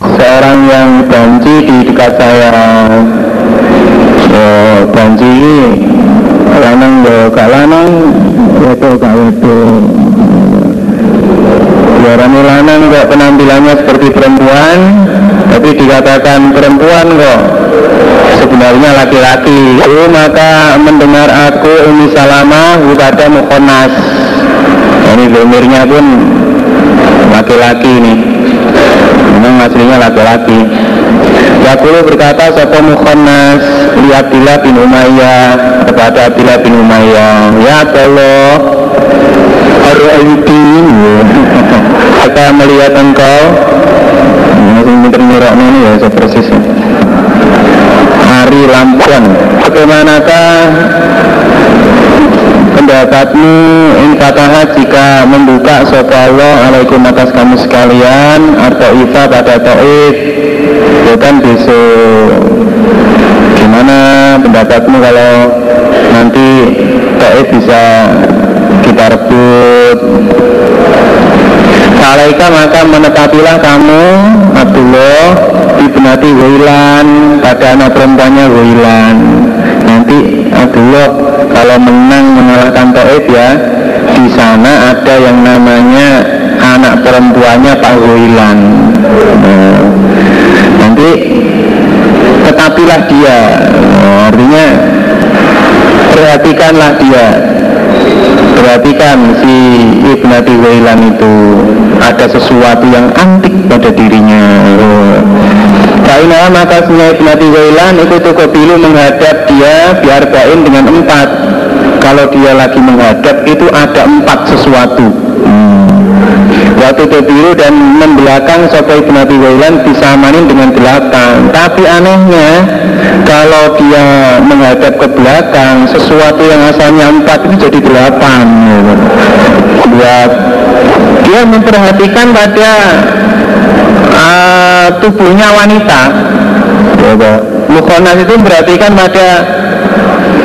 seorang yang banci di dekat saya. Oh, banci. Lanang yo gak itu gak itu Diarani lanang kok penampilannya seperti perempuan Tapi dikatakan perempuan kok. Sebenarnya laki-laki. Oh, Maka mendengar aku Umi Salamah kepada Mukhonas Ini domirnya pun Laki-laki nih Memang aslinya laki-laki. Yakulu berkata Sopo Mukhonas Lihat Abdillah bin Umayyah. Kepada Abdillah bin Umayyah Ya Allah Ar-Aidin Kita melihat engkau? Masih minta ini ya saya persis. Hari lampuan. Bagaimanakah pendapatmu Infataha jika membuka Sopa Allah alaikum atas kamu sekalian Atau ifa pada ta'if Ya kan besok. Gimana pendapatmu kalau nanti ta'if bisa kita rebut? Alaika maka menetapilah kamu Abdullah ibnati Wilan pada anak perempuannya Wilan nanti Abdullah kalau menang mengalahkan Taib ya di sana ada yang namanya anak perempuannya Pak Wilan nah, nanti tetapilah dia. Nah, artinya perhatikanlah dia. Perhatikan si Ibnati Wailan itu. Ada sesuatu yang antik pada dirinya Kainah maka sunya Ibnati Wailan itu cukup pilu menghadap dia biar bain dengan empat. Kalau dia lagi menghadap itu ada empat sesuatu. Hmm. Waktu biru dan membelakang Sopo Ibnati Wailan disamanin dengan belakang. Tapi anehnya Kalau dia menghadap ke belakang Sesuatu yang asalnya empat itu jadi delapan. Dia memperhatikan pada uh, Tubuhnya wanita. Mukhonas itu memperhatikan pada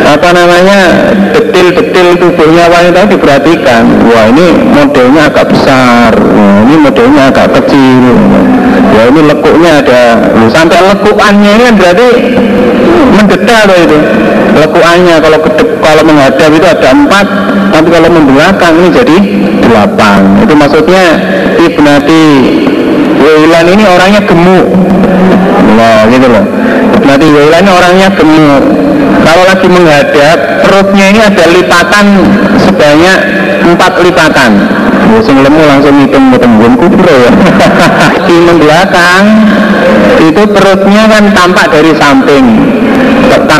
apa namanya detil-detil tubuhnya wanita diperhatikan. Wah ini modelnya agak besar. Wah, ini modelnya agak kecil. Ya ini lekuknya ada. Sampai lekukannya ini kan berarti mendetail loh itu. Lekukannya kalau kedep, kalau menghadap itu ada empat. Tapi kalau membelakang ini jadi delapan. Itu maksudnya ibnati Wilan ini orangnya gemuk. Nah gitu loh. Ibnati Wilan ini orangnya gemuk. Kalau lagi menghadap perutnya ini ada lipatan sebanyak empat lipatan. Sing lemu langsung hitung tembun kubro ya. Di belakang itu perutnya kan tampak dari samping.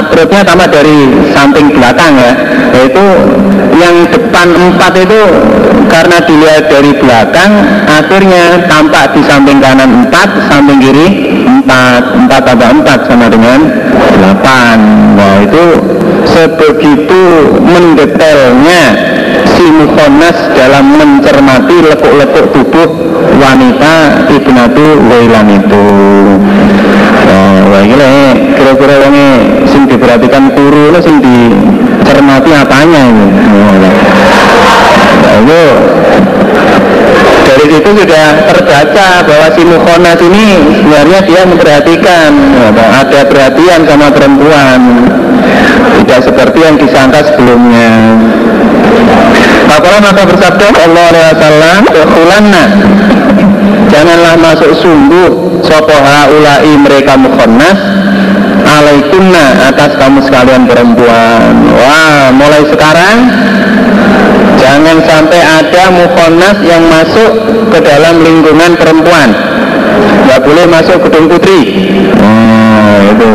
Perutnya tampak dari samping belakang ya? Yaitu yang depan empat itu karena dilihat dari belakang akhirnya tampak di samping kanan empat samping kiri empat. Empat tambah empat sama dengan delapan. Wah itu sebegitu mendetailnya si Mukhonas dalam mencermati lekuk-lekuk tubuh wanita Ibnatu Wailan itu. Wah ini kira-kira ini sing diperhatikan kuru ini sing dicermati apanya ini? Nah, itu dari situ sudah terbaca bahwa si Mukhonas ini sebenarnya dia memperhatikan ada perhatian sama perempuan tidak seperti yang disangka sebelumnya. Maka maka bersabda Allah Alaihi Wasallam Janganlah masuk sungguh Sopoha ulai mereka mukhonas Alaikumna atas kamu sekalian perempuan. Wah mulai sekarang Jangan sampai ada mukhonas yang masuk ke dalam lingkungan perempuan Gak boleh masuk gedung putri. Oh itu.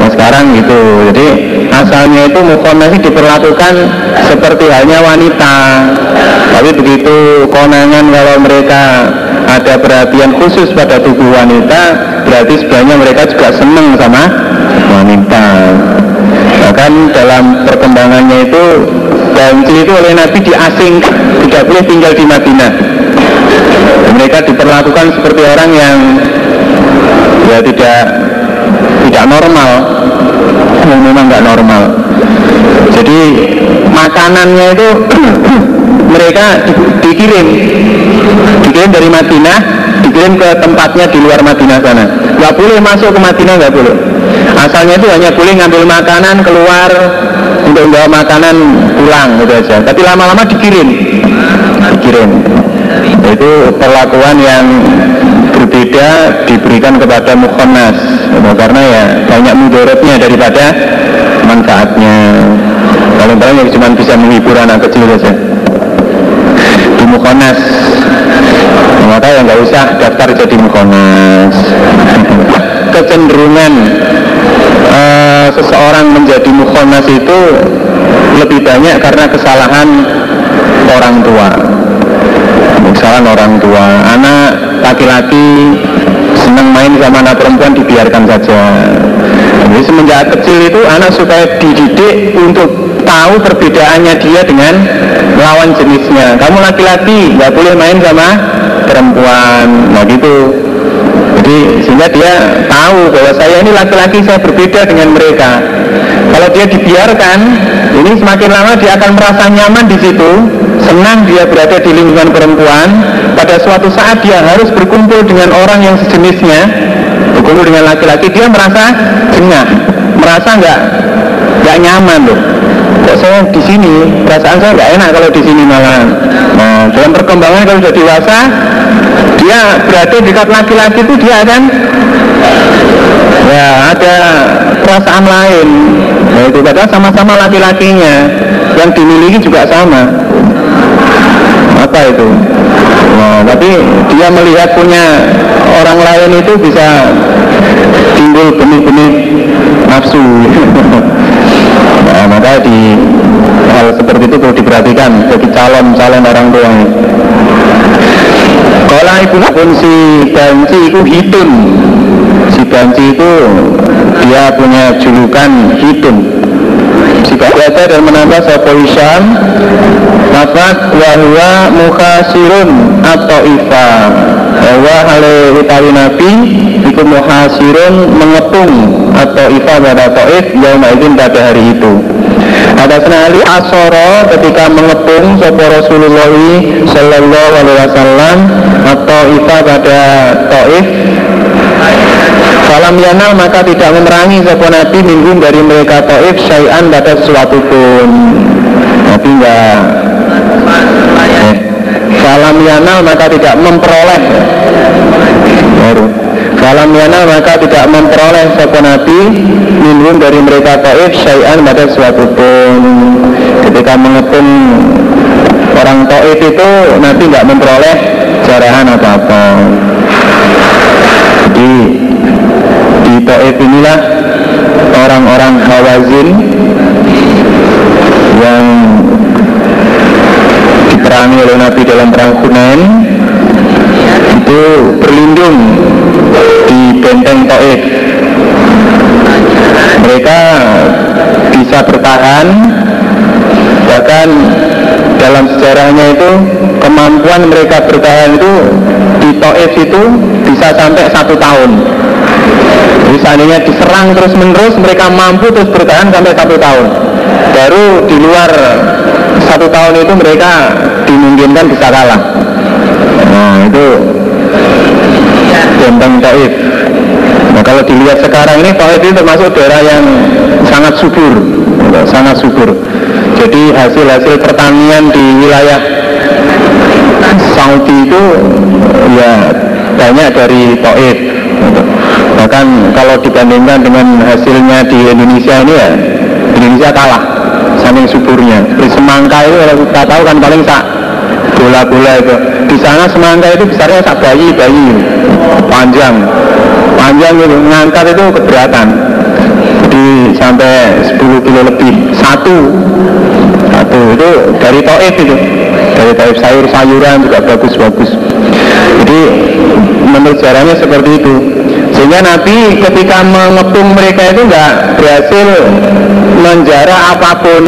Nah sekarang gitu. Jadi asalnya itu mukhonasi diperlakukan seperti halnya wanita. Tapi begitu konangan kalau mereka ada perhatian khusus pada tubuh wanita berarti sebenarnya mereka juga senang sama wanita. Bahkan dalam perkembangannya itu Banci itu oleh Nabi diasing tidak boleh tinggal di Madinah mereka diperlakukan seperti orang yang ya tidak tidak normal. Memang nggak normal. Jadi makanannya itu mereka di, dikirim. Dikirim dari Madinah dikirim ke tempatnya di luar Madinah sana. Nggak boleh masuk ke Madinah nggak boleh. Asalnya itu hanya boleh ngambil makanan keluar untuk bawa makanan pulang gitu aja. Tapi lama-lama dikirim. Dikirim itu perlakuan yang berbeda diberikan kepada mukhonas. Karena ya banyak mudorotnya daripada manfaatnya. Paling-paling yang cuma bisa menghibur anak kecil saja. Di mukhonas. Maka ya nggak usah daftar jadi mukhonas. Kecenderungan uh, seseorang menjadi mukhonas itu lebih banyak karena kesalahan orang tua kesalahan orang tua. Anak laki-laki senang main sama anak perempuan dibiarkan saja. Jadi semenjak kecil itu anak supaya dididik untuk tahu perbedaannya dia dengan lawan jenisnya. Kamu laki-laki nggak boleh main sama perempuan. Nah gitu. Jadi sehingga dia tahu bahwa saya ini laki-laki saya berbeda dengan mereka. Kalau dia dibiarkan ini semakin lama dia akan merasa nyaman di situ senang dia berada di lingkungan perempuan. Pada suatu saat dia harus berkumpul dengan orang yang sejenisnya. Berkumpul dengan laki-laki dia merasa jengah. Merasa nggak nggak nyaman loh. Kok saya di sini? Perasaan saya nggak enak kalau di sini malah. Nah dalam perkembangan kalau sudah dewasa dia berada dekat laki-laki itu dia akan ya ada perasaan lain. Nah, itu padahal sama-sama laki-lakinya. Yang dimiliki juga sama apa itu? Nah, tapi dia melihat punya orang lain itu bisa timbul benih-benih nafsu. Nah, maka di hal seperti itu perlu diperhatikan bagi calon-calon orang tua. Kalau ibu pun si banci itu hitun si banci itu dia punya julukan hitun si baca dan menambah sopo isyam lafad wahwa mukhasirun atau ifa. Bahwa hale utawi nabi iku muhasirun mengepung atau ifa pada taif yaum izin pada hari itu. Ada senali asoro ketika mengepung sopo Rasulullah Sallallahu Alaihi Wasallam atau ifa pada taif Falam yanal maka tidak memerangi sopo Nabi minggu dari mereka taif syai'an pada sesuatu pun. Nabi enggak. Eh, Falam yanal maka tidak memperoleh. Baru. Falam yanal maka tidak memperoleh sopo Nabi minggu dari mereka taif syai'an pada sesuatu pun. Ketika mengepung orang taif itu Nabi nggak memperoleh jarahan apa-apa. Jadi Taif inilah orang-orang Hawazin yang diperangi oleh Nabi dalam perang Hunain itu berlindung di benteng Taif. Mereka bisa bertahan bahkan dalam sejarahnya itu kemampuan mereka bertahan itu di Taif itu bisa sampai satu tahun seandainya diserang terus menerus mereka mampu terus bertahan sampai satu tahun. Baru di luar satu tahun itu mereka dimungkinkan bisa kalah. Nah itu benteng Taif nah kalau dilihat sekarang ini Taif itu termasuk daerah yang sangat subur. Sangat subur. Jadi hasil-hasil pertanian di wilayah Saudi itu ya banyak dari Taif bahkan kalau dibandingkan dengan hasilnya di Indonesia ini ya Indonesia kalah saking suburnya. Di semangka itu kita tahu kan paling sak bola-bola itu. Di sana semangka itu besarnya sak bayi bayi panjang. Panjang itu ngangkat itu keberatan. Di sampai 10 kilo lebih. Satu. Satu. Itu dari Taif itu. Dari Taif sayur-sayuran juga bagus-bagus. Jadi menurut caranya seperti itu sehingga Nabi ketika mengepung mereka itu nggak berhasil menjara apa pun.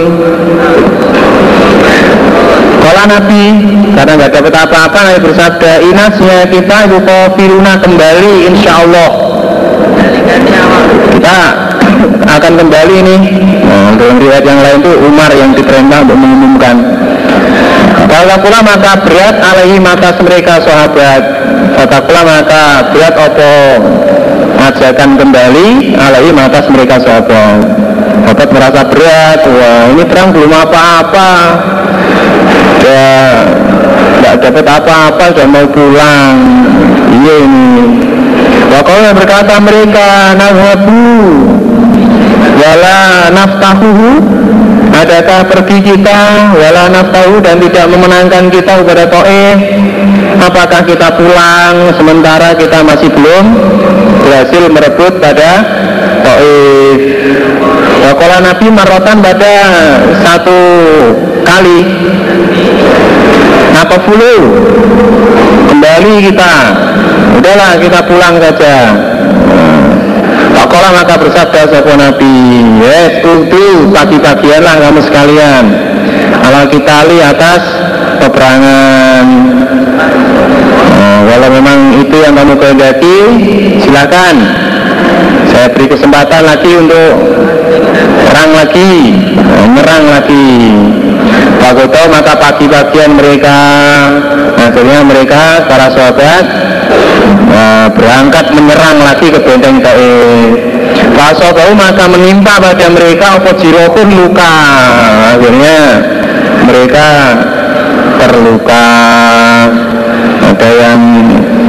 Kalau Nabi karena nggak dapat apa-apa Nabi bersabda inasnya kita itu kafiruna kembali insya Allah kita akan kembali nih nah, dalam riwayat yang lain itu Umar yang diperintah untuk mengumumkan. Kalau pula maka berat alaihi maka mereka sahabat. Fatakula maka berat opo ajakan kembali alai atas mereka sahabat dapat merasa berat wah ini perang belum apa-apa. Ya tidak dapat apa-apa sudah mau pulang. Iya ini. Wakaulah berkata mereka Nahabu Wala naftahu Adakah pergi kita Wala naftahu dan tidak memenangkan kita kepada To'eh? Apakah kita pulang Sementara kita masih belum Berhasil merebut pada To'eh Wakola Nabi marotan pada Satu kali. Apa fulu? Kembali kita. Udahlah kita pulang saja. Pakola maka bersabda sopo Nabi Yes, itu pagi-pagian lah kamu sekalian. Ala kita li atas peperangan nah, Walau memang itu yang kamu kehendaki Silakan Saya beri kesempatan lagi untuk Perang lagi Menyerang lagi Pagoto maka pagi-pagian mereka Akhirnya mereka para sahabat nah, berangkat menyerang lagi ke benteng Taif. Fasobahu maka menimpa pada mereka apa jirokun luka. Akhirnya mereka terluka. Ada yang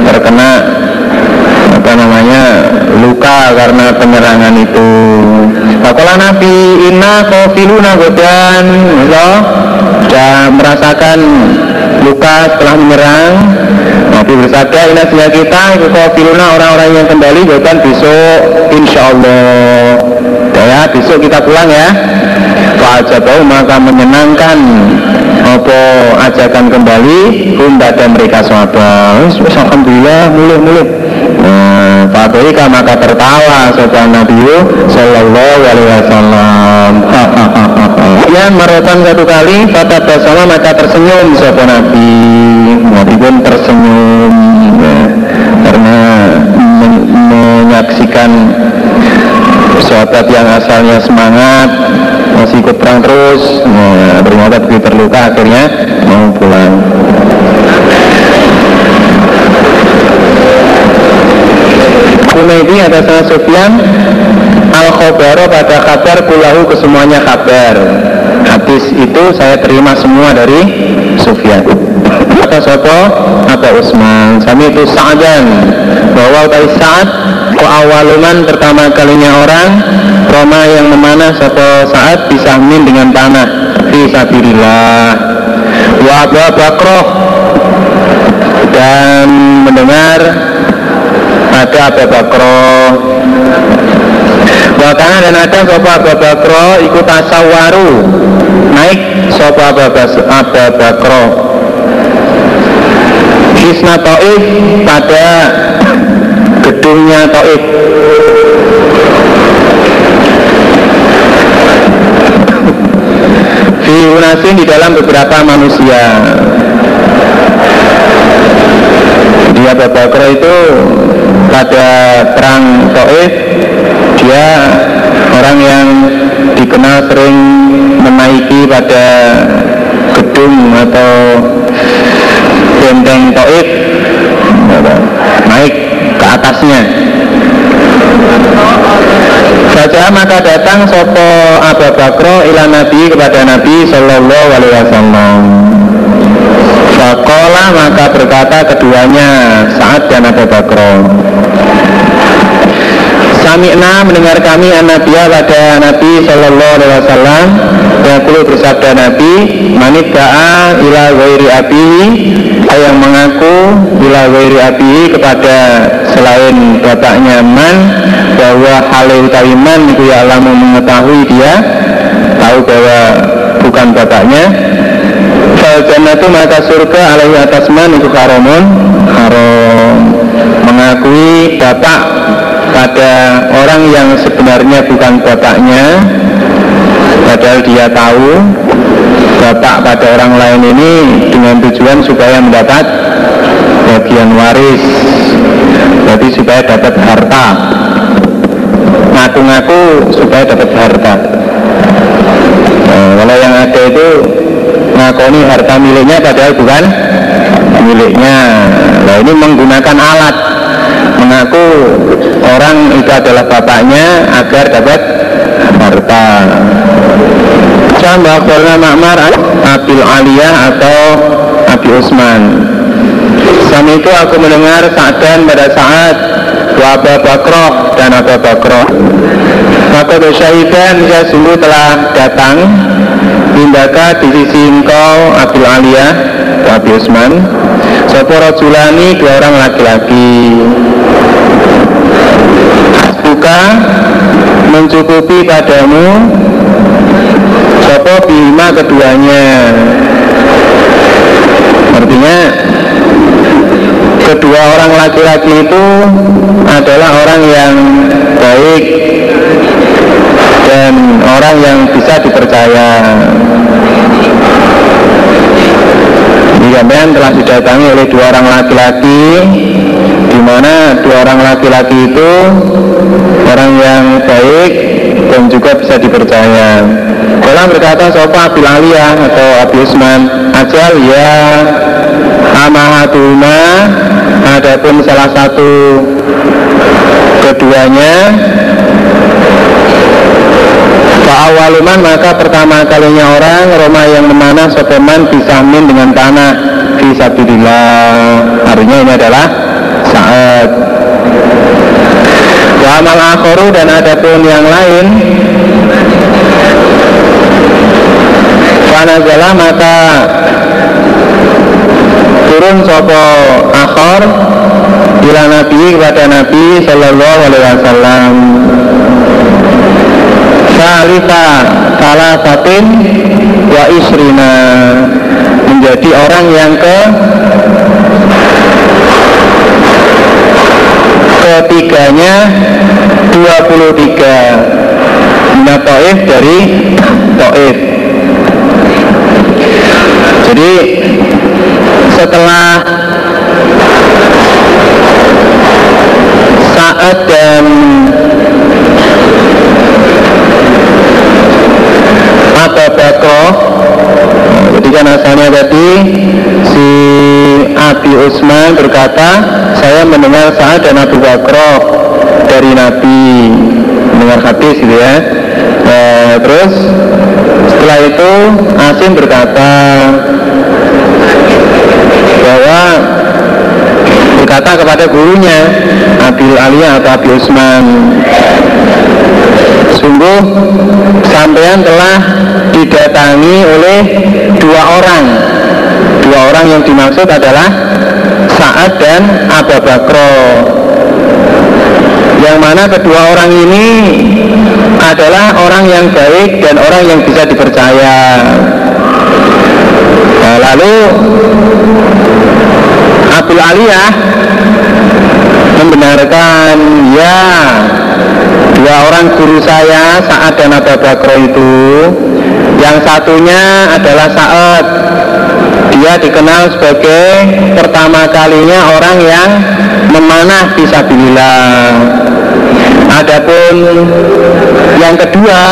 terkena apa namanya luka karena penyerangan itu. Fakola Nabi Inna kofiluna godan loh sudah merasakan luka setelah menyerang. Nabi bersabda inasinya kita kofiluna orang-orang yang kembali jawaban besok insya Allah ya besok kita pulang ya Fa'ajabau maka menyenangkan apa ajakan kembali hum dan mereka sahabat Alhamdulillah mulai-mulai Nah, Fabrika maka tertawa sopan Nabi Sallallahu Alaihi Wasallam. Yang merotan satu kali, kata bersama maka tersenyum sopan Nabi. Nabi pun tersenyum ya, karena men menyaksikan sahabat yang asalnya semangat masih ikut perang terus nah, ternyata begitu terluka akhirnya mau pulang. Humaydi ada salah Sufyan al khobaro pada kabar kulahu kesemuanya kabar. Hadis itu saya terima semua dari Sufyan. Kata sopo apa Usman. Sami itu Sa'dan. Bahwa tadi saat ko awaluman pertama kalinya orang Roma yang memanah sopo saat bisa min dengan tanah fi sabirillah wa Bakroh. Dan mendengar ada Abu Bakro Wakana dan ada Sopo Abu Bakro ikut tasawaru naik Sopo Abu Bakro Isna Taif pada gedungnya Taif Fi unasin di dalam beberapa manusia. Di Abu Bakro itu pada perang Taif dia orang yang dikenal sering menaiki pada gedung atau benteng Taif. Naik ke atasnya. Saja maka datang sopo Abu Bakro ila Nabi kepada Nabi Sallallahu Alaihi Wasallam. Fakola maka berkata keduanya saat dan Abu Bakro Sami'na mendengar kami an-nabiya pada Nabi Sallallahu Alaihi Wasallam. Perlu bersabda Nabi manit ba'a ila ghairi api yang mengaku ila ghairi api kepada selain bapaknya man bahwa halil taiman itu ya Allah mengetahui dia tahu bahwa bukan bapaknya. Jannatu maka surga alaihi atas man itu haramun. Haram. Mengakui bapak pada orang yang sebenarnya bukan bapaknya padahal dia tahu bapak pada orang lain ini dengan tujuan supaya mendapat bagian waris jadi supaya dapat harta. Ngaku-ngaku supaya dapat harta. Nah, yang ada itu ngakoni harta miliknya padahal bukan miliknya. Nah ini menggunakan alat. Mengaku orang itu adalah bapaknya agar dapat harta. Sama Akhbarna Ma'mar Abil Aliyah atau Abi Usman Sama itu aku mendengar Sa'dan pada saat Wabah Bakroh dan Abu Bakroh Maka bersyahidan saya sungguh telah datang Indaka di sisi engkau Abil Aliyah Usman. Sopo Rajulani dua orang laki-laki. Buka mencukupi padamu. Sopo bima keduanya. Artinya Kedua orang laki-laki itu adalah orang yang baik dan orang yang bisa dipercaya. Sampean telah didatangi oleh dua orang laki-laki di mana dua orang laki-laki itu orang yang baik dan juga bisa dipercaya. Kalau berkata sopa Abil Aliyah atau Abi Usman Ajal ya Amahatuma Adapun salah satu keduanya Fa'awaluman maka pertama kalinya orang Roma yang memanah sopeman bisamin dengan tanah Fisabilillah Artinya ini adalah saat. Wa akhoru dan adapun yang lain Fanazala maka turun sopo akhor bila Nabi kepada Nabi Sallallahu Alaihi Wasallam. Salisa salah satin wa isrina. Menjadi orang yang ke ketiganya 23 Mina Taif dari Taif. Jadi setelah saat dan Abu Bakro jadi kan asalnya tadi si Abi Usman berkata saya mendengar saat dan Abu Bakro dari Nabi. Mendengar hadis gitu ya. Nah, terus setelah itu Asim berkata bahwa berkata kepada gurunya Abil Aliyah atau Abi Usman. Sungguh sampean telah didatangi oleh dua orang. Dua orang yang dimaksud adalah Sa'ad dan Abu Bakro yang mana kedua orang ini adalah orang yang baik dan orang yang bisa dipercaya. Nah, lalu Abdul Aliyah membenarkan ya dua orang guru saya saat dan Abu Bakro itu yang satunya adalah saat dia dikenal sebagai pertama kalinya orang yang memanah fisabilillah Adapun yang kedua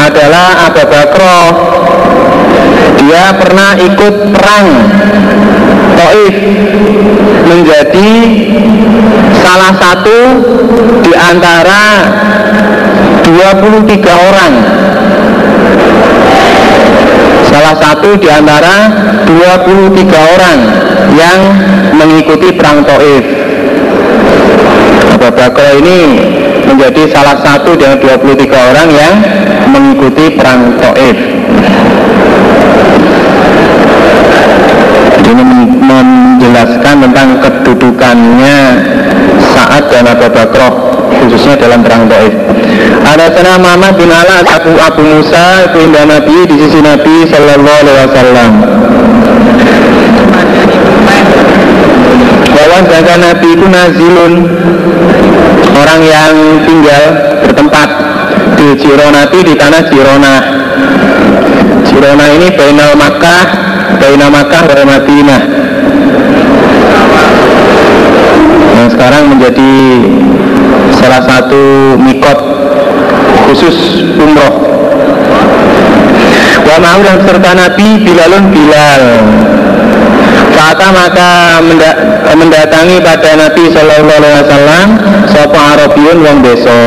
adalah Abu Bakro dia pernah ikut perang. Taif menjadi salah satu di antara 23 orang. Salah satu di antara 23 orang yang mengikuti perang Taif. Abu Bakar ini menjadi salah satu dari 23 orang yang mengikuti perang Taif ini menjelaskan tentang kedudukannya saat dan Abu Bakar khususnya dalam perang Taif. Ada sana Muhammad bin Ala Abu Abu Musa itu Nabi di sisi Nabi Sallallahu Alaihi Wasallam. Bahwa jaga Nabi itu nazilun orang yang tinggal bertempat di Cironati di tanah Cirona. Cirona ini Bainal Makkah, Bainal Makkah dan Madinah. Yang sekarang menjadi salah satu mikot khusus umroh. Wa ma'u dan serta Nabi Bilalun Bilal. Maka maka mendatangi pada Nabi Shallallahu Alaihi Wasallam Sopo Arabiun wong beso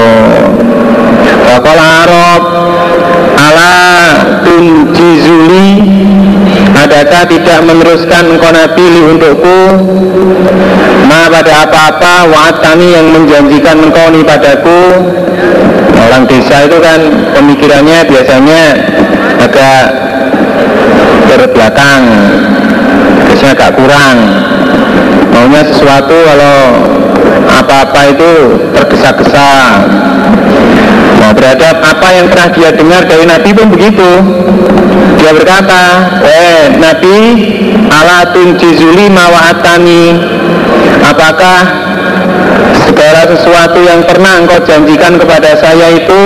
Wakala Arab ala tunjizuli Adakah tidak meneruskan engkau Nabi untukku? Ma pada apa-apa Wa'atani yang menjanjikan engkau padaku. Orang desa itu kan pemikirannya biasanya agak terbelakang Biasanya agak kurang. Maunya sesuatu kalau apa-apa itu tergesa-gesa. Nah terhadap apa yang pernah dia dengar dari Nabi pun begitu. Dia berkata Eh Nabi ala tunjizuli mawa'atani Apakah segala sesuatu yang pernah engkau janjikan kepada saya itu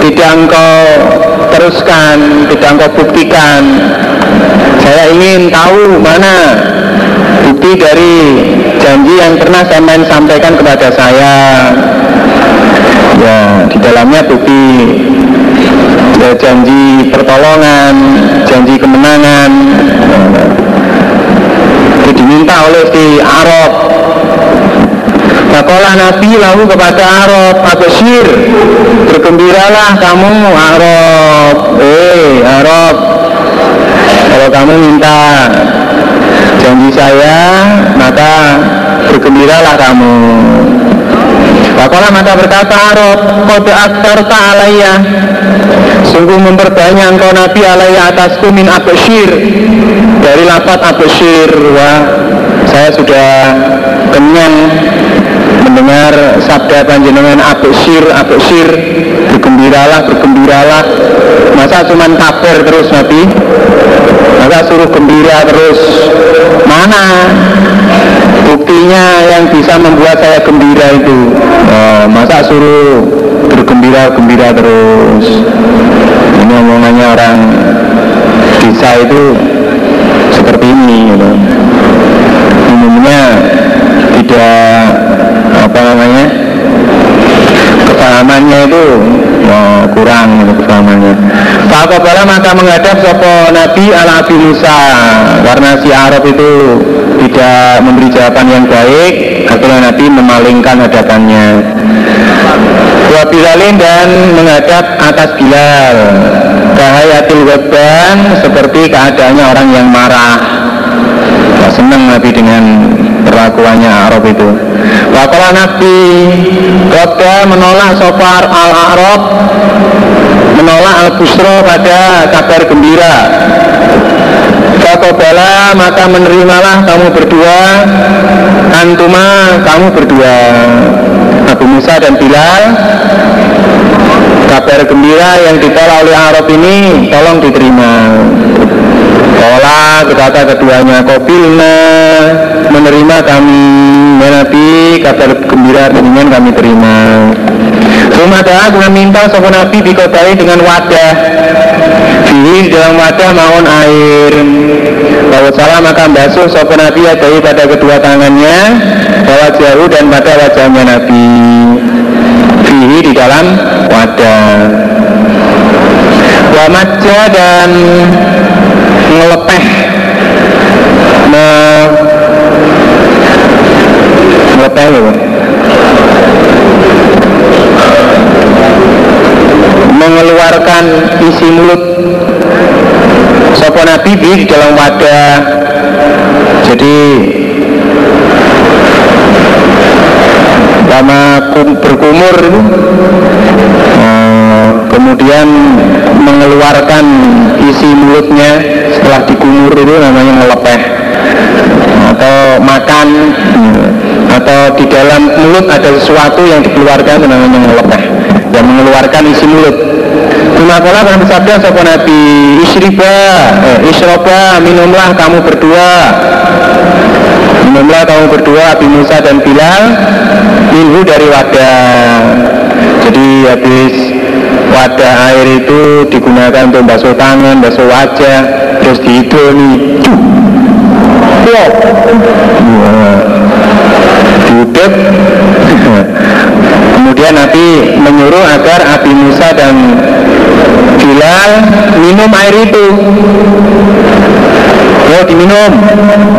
Tidak engkau teruskan, tidak engkau buktikan? Saya ingin tahu mana bukti dari janji yang pernah saya sampaikan kepada saya. Ya di dalamnya bukti ya, janji pertolongan janji kemenangan. Itu diminta oleh si Arab. Makola Nabi lalu kepada Arab Abasir Bergembiralah kamu Arab. Eh Arab Kalau kamu minta janji saya Maka bergembiralah kamu. Pakola maka berkata Arab Kode aktar alaiya Sungguh memperbanyak engkau Nabi alaiya atasku min abashir Dari lapat abashir Wah saya sudah kenyang mendengar sabda panjenengan abashir abashir bergembiralah bergembiralah. Masa cuman kabar terus Nabi? Masa suruh gembira terus? Mana? Buktinya yang bisa membuat saya gembira itu. Oh, masa suruh bergembira-gembira terus? Ini omongannya orang desa itu seperti ini gitu. umumnya tidak apa namanya kepahamannya itu oh, kurang gitu kepahamannya. Pak maka menghadap sopo Nabi ala Abi Musa. Karena si Arab itu tidak memberi jawaban yang baik akhirnya Nabi memalingkan hadapannya. Dua Bilalin dan menghadap atas Bilal. Kahayatil weban seperti keadaannya orang yang marah. Gak senang Nabi dengan perlakuannya Arab itu. Wakala Nabi Roda menolak sopar al-Arab Menolak al-Busro pada kabar gembira. Fakobala maka menerimalah kamu berdua Antuma kamu berdua Abu Musa dan Bilal. Kabar gembira yang ditolak oleh Arab ini Tolong diterima Kola berkata keduanya Kobilna menerima kami. Ya Nabi kabar gembira dengan kami terima. Rumah minta sopo Nabi dikotai dengan wadah. Fihi dalam wadah maun air. Bahwa salah maka basuh. Sopo Nabi adai pada kedua tangannya Bahwa jauh dan pada wajahnya Nabi. Fihi di dalam wadah. Wamaja dan ngelepeh me, ngelepeh ya mengeluarkan isi mulut sopo nabi di dalam wadah. Jadi lama berkumur kemudian mengeluarkan isi mulutnya setelah dikumur itu namanya ngelepeh. Atau makan atau di dalam mulut ada sesuatu yang dikeluarkan namanya ngelepeh. Yang mengeluarkan isi mulut. Tumakola akan bersabda sopo Nabi? Isriba, eh, Isroba, minumlah kamu berdua. Minumlah kamu berdua Abi Musa dan Bilal Minhu dari wadah. Jadi habis wadah air itu digunakan untuk basuh tangan, basuh wajah Terus Wow Diudep Kemudian Nabi menyuruh agar Abi Musa dan Bilal minum air itu. Ayo diminum.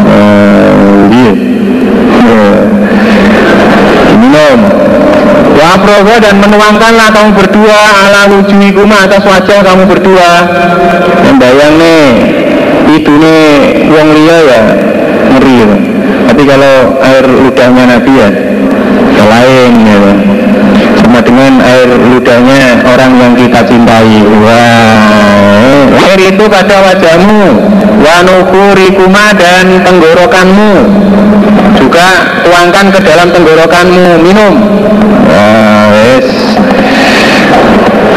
Uh, iya. Uh, diminum Wa dan menuangkanlah kamu berdua ala kuma atas wajah kamu berdua. Membayang nih Itu nih uang liya ya Ngeri ya. Tapi kalau air ludahnya Nabi ya Ya lain ya Sama dengan air ludahnya orang yang kita cintai. Wah itu pada wajahmu. Wa kuma dan tenggorokanmu. Juga tuangkan ke dalam tenggorokanmu Minum. Wes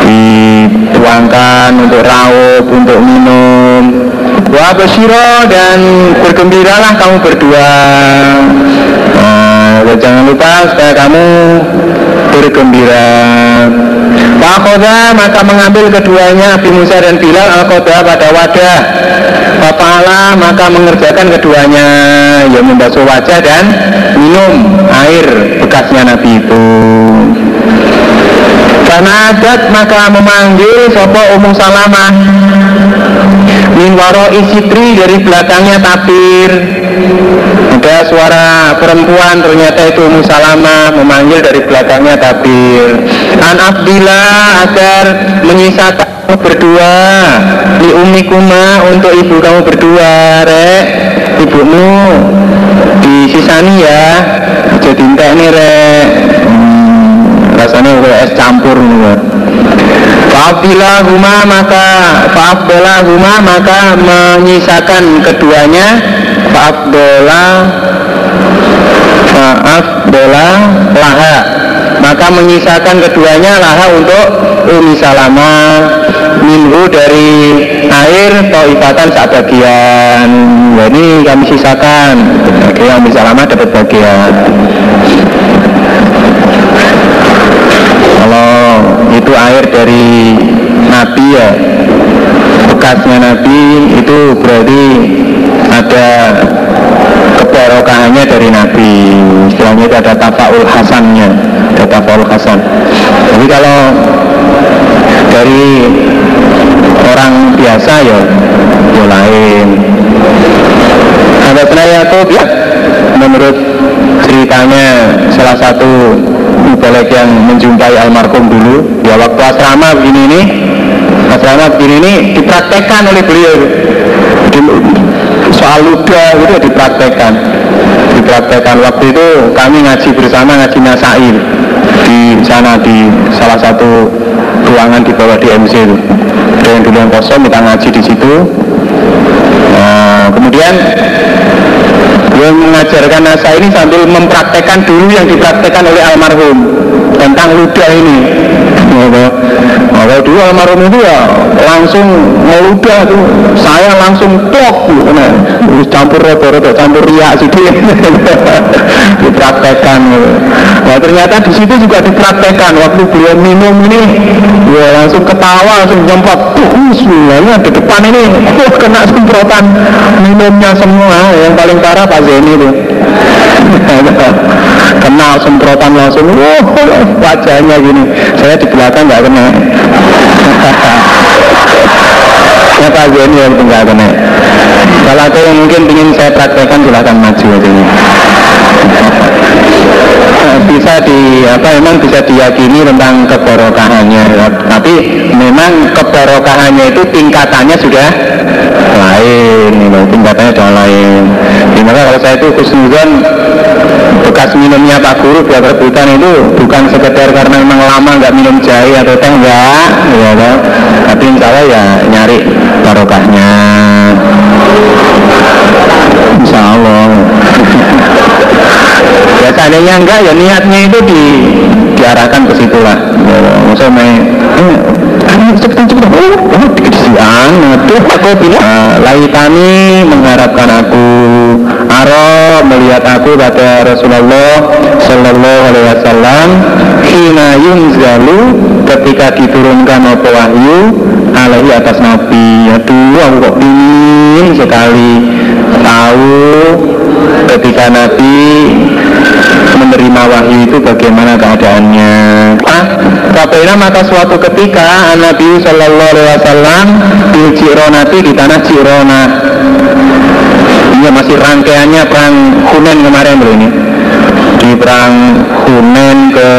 dituangkan untuk raup, untuk minum. Wa bersiro dan bergembiralah kamu berdua. Nah, Jangan lupa supaya kamu bergembira Pakhoda maka mengambil keduanya Abi Musa dan Bilal al pada wadah. Fapala maka mengerjakan keduanya. Ya membasuh wajah dan minum air bekasnya Nabi itu karena adat maka memanggil sopo umum salamah. Min waro isitri dari belakangnya tapir. Ada suara perempuan ternyata itu umum salamah Memanggil dari belakangnya tapir. An Abdillah agar menyisakan berdua. Di umi kuma untuk ibu kamu berdua rek. Ibumu disisani ya. Jadi entek nih rek rasanya udah es campur nih Fa'abdillah huma maka Fa'abdillah huma maka menyisakan keduanya. Fa'abdillah Fa'abdillah laha maka menyisakan keduanya laha untuk Umi Salama. Minhu dari air toibatan saat bagian jadi kami sisakan. Akhirnya Umi Salama dapat bagian kalau itu air dari Nabi ya. Bekasnya Nabi itu berarti ada keberokahannya dari Nabi. Istilahnya itu ada tafaul hasannya ada tafaul hasan. Jadi kalau dari orang biasa ya ya lain. Ada Yakub ya menurut ceritanya salah satu mubalek yang menjumpai almarhum dulu. Ya waktu asrama begini ini asrama begini ini dipraktekkan oleh beliau. Soal luda itu dipraktekkan. Dipraktekkan. Waktu itu kami ngaji bersama ngaji nasail di sana di salah satu ruangan di bawah DMC itu. Ada yang dulu yang kosong kita ngaji di situ. Nah, kemudian yang mengajarkan nasa ini sambil mempraktekkan dulu yang dipraktekkan oleh almarhum tentang ludah ini. Kalau dulu almarhum itu ya langsung meludah tuh saya langsung plok nah, campur roto-roto campur riak sih dipraktekkan nah ternyata di situ juga dipraktekkan. Waktu beliau minum ini ya langsung ketawa langsung jemput tuh bismillah di depan ini. Oh, kena semprotan minumnya semua. Yang paling parah Pak Zeni itu kenal semprotan langsung. Oh, wajahnya gini. Saya di belakang nggak kena. Ya Pak Zeni yang nggak kena? Kalau ada yang mungkin ingin saya praktekkan silahkan maju aja. ini bisa di apa memang bisa diyakini tentang keberokahannya tapi memang keberokahannya itu tingkatannya sudah lain tingkatannya sudah lain. Di mana kalau saya itu khusnuzon bekas minumnya Pak Guru buat rebutan itu bukan sekedar karena memang lama nggak minum jahe atau teh enggak ya kan? Tapi insya ya nyari barokahnya. Insya Allah ya seandainya enggak ya niatnya itu di diarahkan ke situ lah. Ya, maksudnya main eh, cepetan oh, oh aku bilang uh, laitani mengharapkan aku. Aro melihat aku kata Rasulullah Sallallahu Alaihi Wasallam Hina yunzalu ketika diturunkan apa wahyu alaihi atas Nabi. Aduh aku kok ingin sekali. Tahu ketika Nabi menerima wahyu itu bagaimana keadaannya? Ah, maka suatu ketika Nabi Shallallahu Alaihi Wasallam di Cironati di tanah Cirona ya masih rangkaiannya perang Hunen kemarin bro ini. Di perang Hunen ke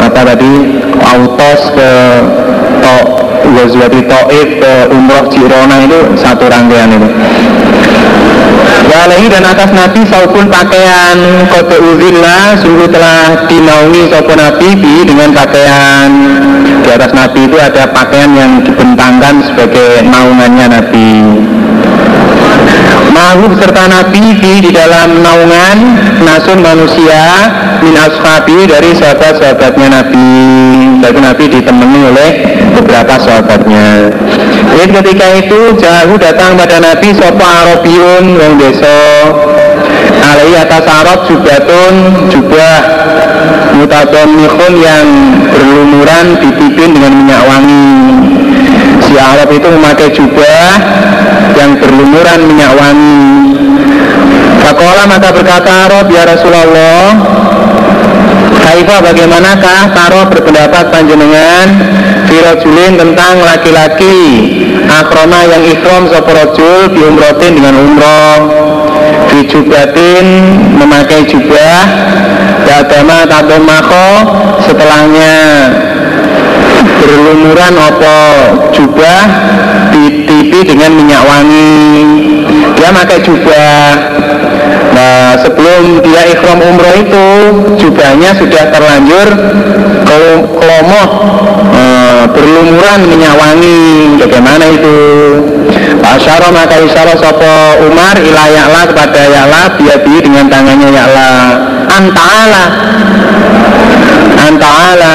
apa tadi? Autos ke Ghazwati Taif ke Umroh Jirona itu satu rangkaian itu. Walahi dan atas Nabi saupun pakaian kode uzillah sungguh telah dinaungi saupun Nabi bi dengan pakaian. Di atas Nabi itu ada pakaian yang dibentangkan sebagai naungannya Nabi Mahu serta Nabi di dalam naungan nasun manusia min ashabi dari sahabat-sahabatnya Nabi. Jadi Nabi ditemani oleh beberapa sahabatnya. Jadi ketika itu jauh datang pada Nabi sopa Arabiun yang desa alai atas Arab jubatun jubah mutadomikun yang berlumuran ditipin dengan minyak wangi si Arab itu memakai jubah yang berlumuran minyak wangi. Fakola maka berkata Arab ya Rasulullah Kaifa bagaimanakah Taro berpendapat panjenengan Firajulin tentang laki-laki Akroma yang ikhram Soporojul di umrotin dengan umroh? Dijubatin memakai jubah Dadama tatomako setelahnya. Berlumuran opo jubah ditipi dengan minyak wangi. Dia pakai jubah. Nah sebelum dia ikhram umroh itu jubahnya sudah terlanjur kelomoh eh, berlumuran minyak wangi. Bagaimana itu? Asyara maka isyara sopo Umar ila ya'la kepada ya'la biadi dengan tangannya ya'la. Anta'ala. Anta'ala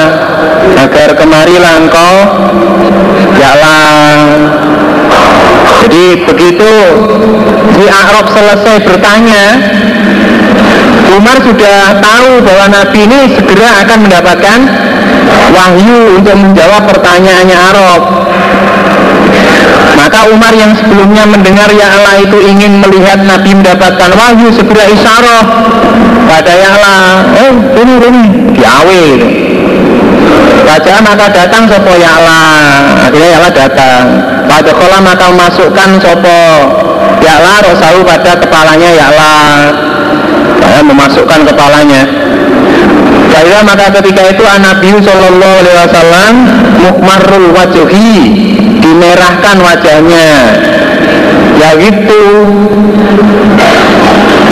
agar kemarilah engkau. Ya'la jadi begitu si Arab selesai bertanya Umar sudah tahu bahwa Nabi ini segera akan mendapatkan wahyu untuk menjawab pertanyaannya Arab. Maka Umar yang sebelumnya mendengar Ya Allah itu ingin melihat Nabi mendapatkan wahyu segera isyarah. Pada Ya Allah, oh ini ini diawe Baca maka datang sopo Ya Allah, akhirnya Ya Allah datang. Pada kolam maka masukkan sopo Ya Allah Rasul pada kepalanya Ya Allah. Saya memasukkan kepalanya. Saya maka ketika itu Nabi Shallallahu Alaihi Wasallam mukmarul wajuhi dimerahkan wajahnya ya gitu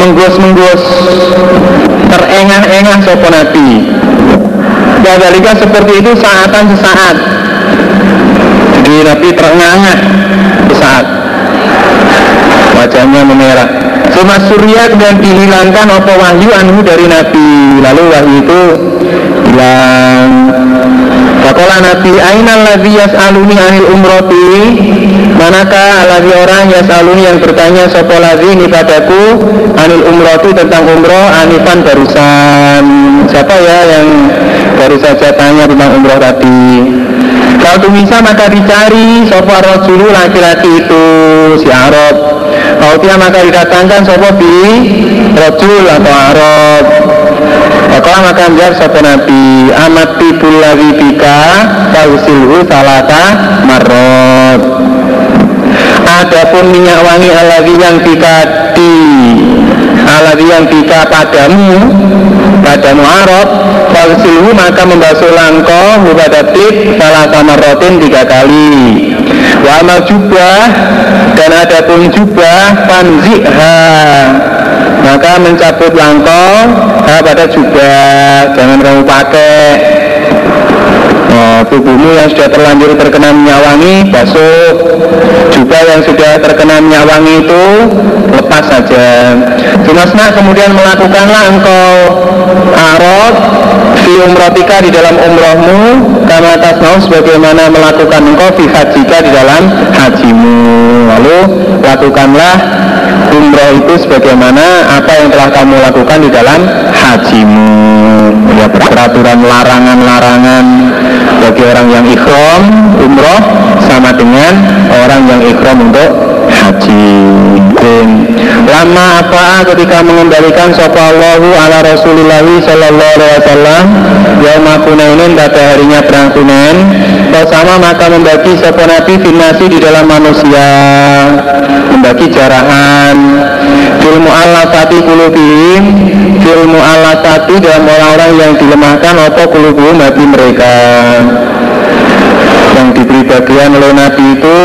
menggus-menggus terengah-engah sopo nabi Gadalika seperti itu saatan sesaat. Jadi Nabi terengah-engah sesaat Wajahnya memerah. Suma surya dan dihilangkan apa wahyu anhu dari Nabi. Lalu wahyu itu hilang Fakola Nabi Ainal ladhi yas'aluni anil umroti Manakah ladhi orang yas'aluni yang bertanya Sopo ladhi ini padaku Anil umroti tentang umroh Anifan barusan? Siapa ya yang baru saja tanya tentang umroh tadi? Kalau bisa maka dicari Sopo rojulu laki-laki itu? Si Arab Kalau dia maka didatangkan Sopo bi? Rojul atau Arab? Maka maka menjawab satu Nabi? Amat tibul ladhi bika Fausilhu salata marot Adapun minyak wangi aladhi yang bika di Aladhi yang bika padamu Padamu Arab Fausilhu maka membasuh langkah Mubadatit salata marotin tiga kali Wa amal jubah Dan adapun jubah Fanzikha. Maka mencabut langkah pada jubah. Jangan kamu pakai. Oh, tubuhmu yang sudah terlanjur terkena minyak wangi basuh. Jubah yang sudah terkena minyak wangi itu lepas saja. Junasna kemudian melakukanlah engkau arot umrotika di dalam umrohmu kama tasnau sebagaimana melakukan engkau fi hajika di dalam hajimu. Lalu lakukanlah umroh itu sebagaimana apa yang telah kamu lakukan di dalam hajimu. Ya peraturan larangan-larangan bagi orang yang ikhram umroh sama dengan orang yang ikhram untuk haji lama apa ketika mengembalikan sapa Allahu ala Rasulillah sallallahu alaihi wasallam? Yaum kunainin pada harinya perang kunain. Bersama maka membagi sapa Nabi finasi di dalam manusia. Membagi jarahan. Tati kulubihim filmu Allah tati dalam orang-orang yang dilemahkan atau kulubihim hati mereka yang diberi bagian oleh Nabi itu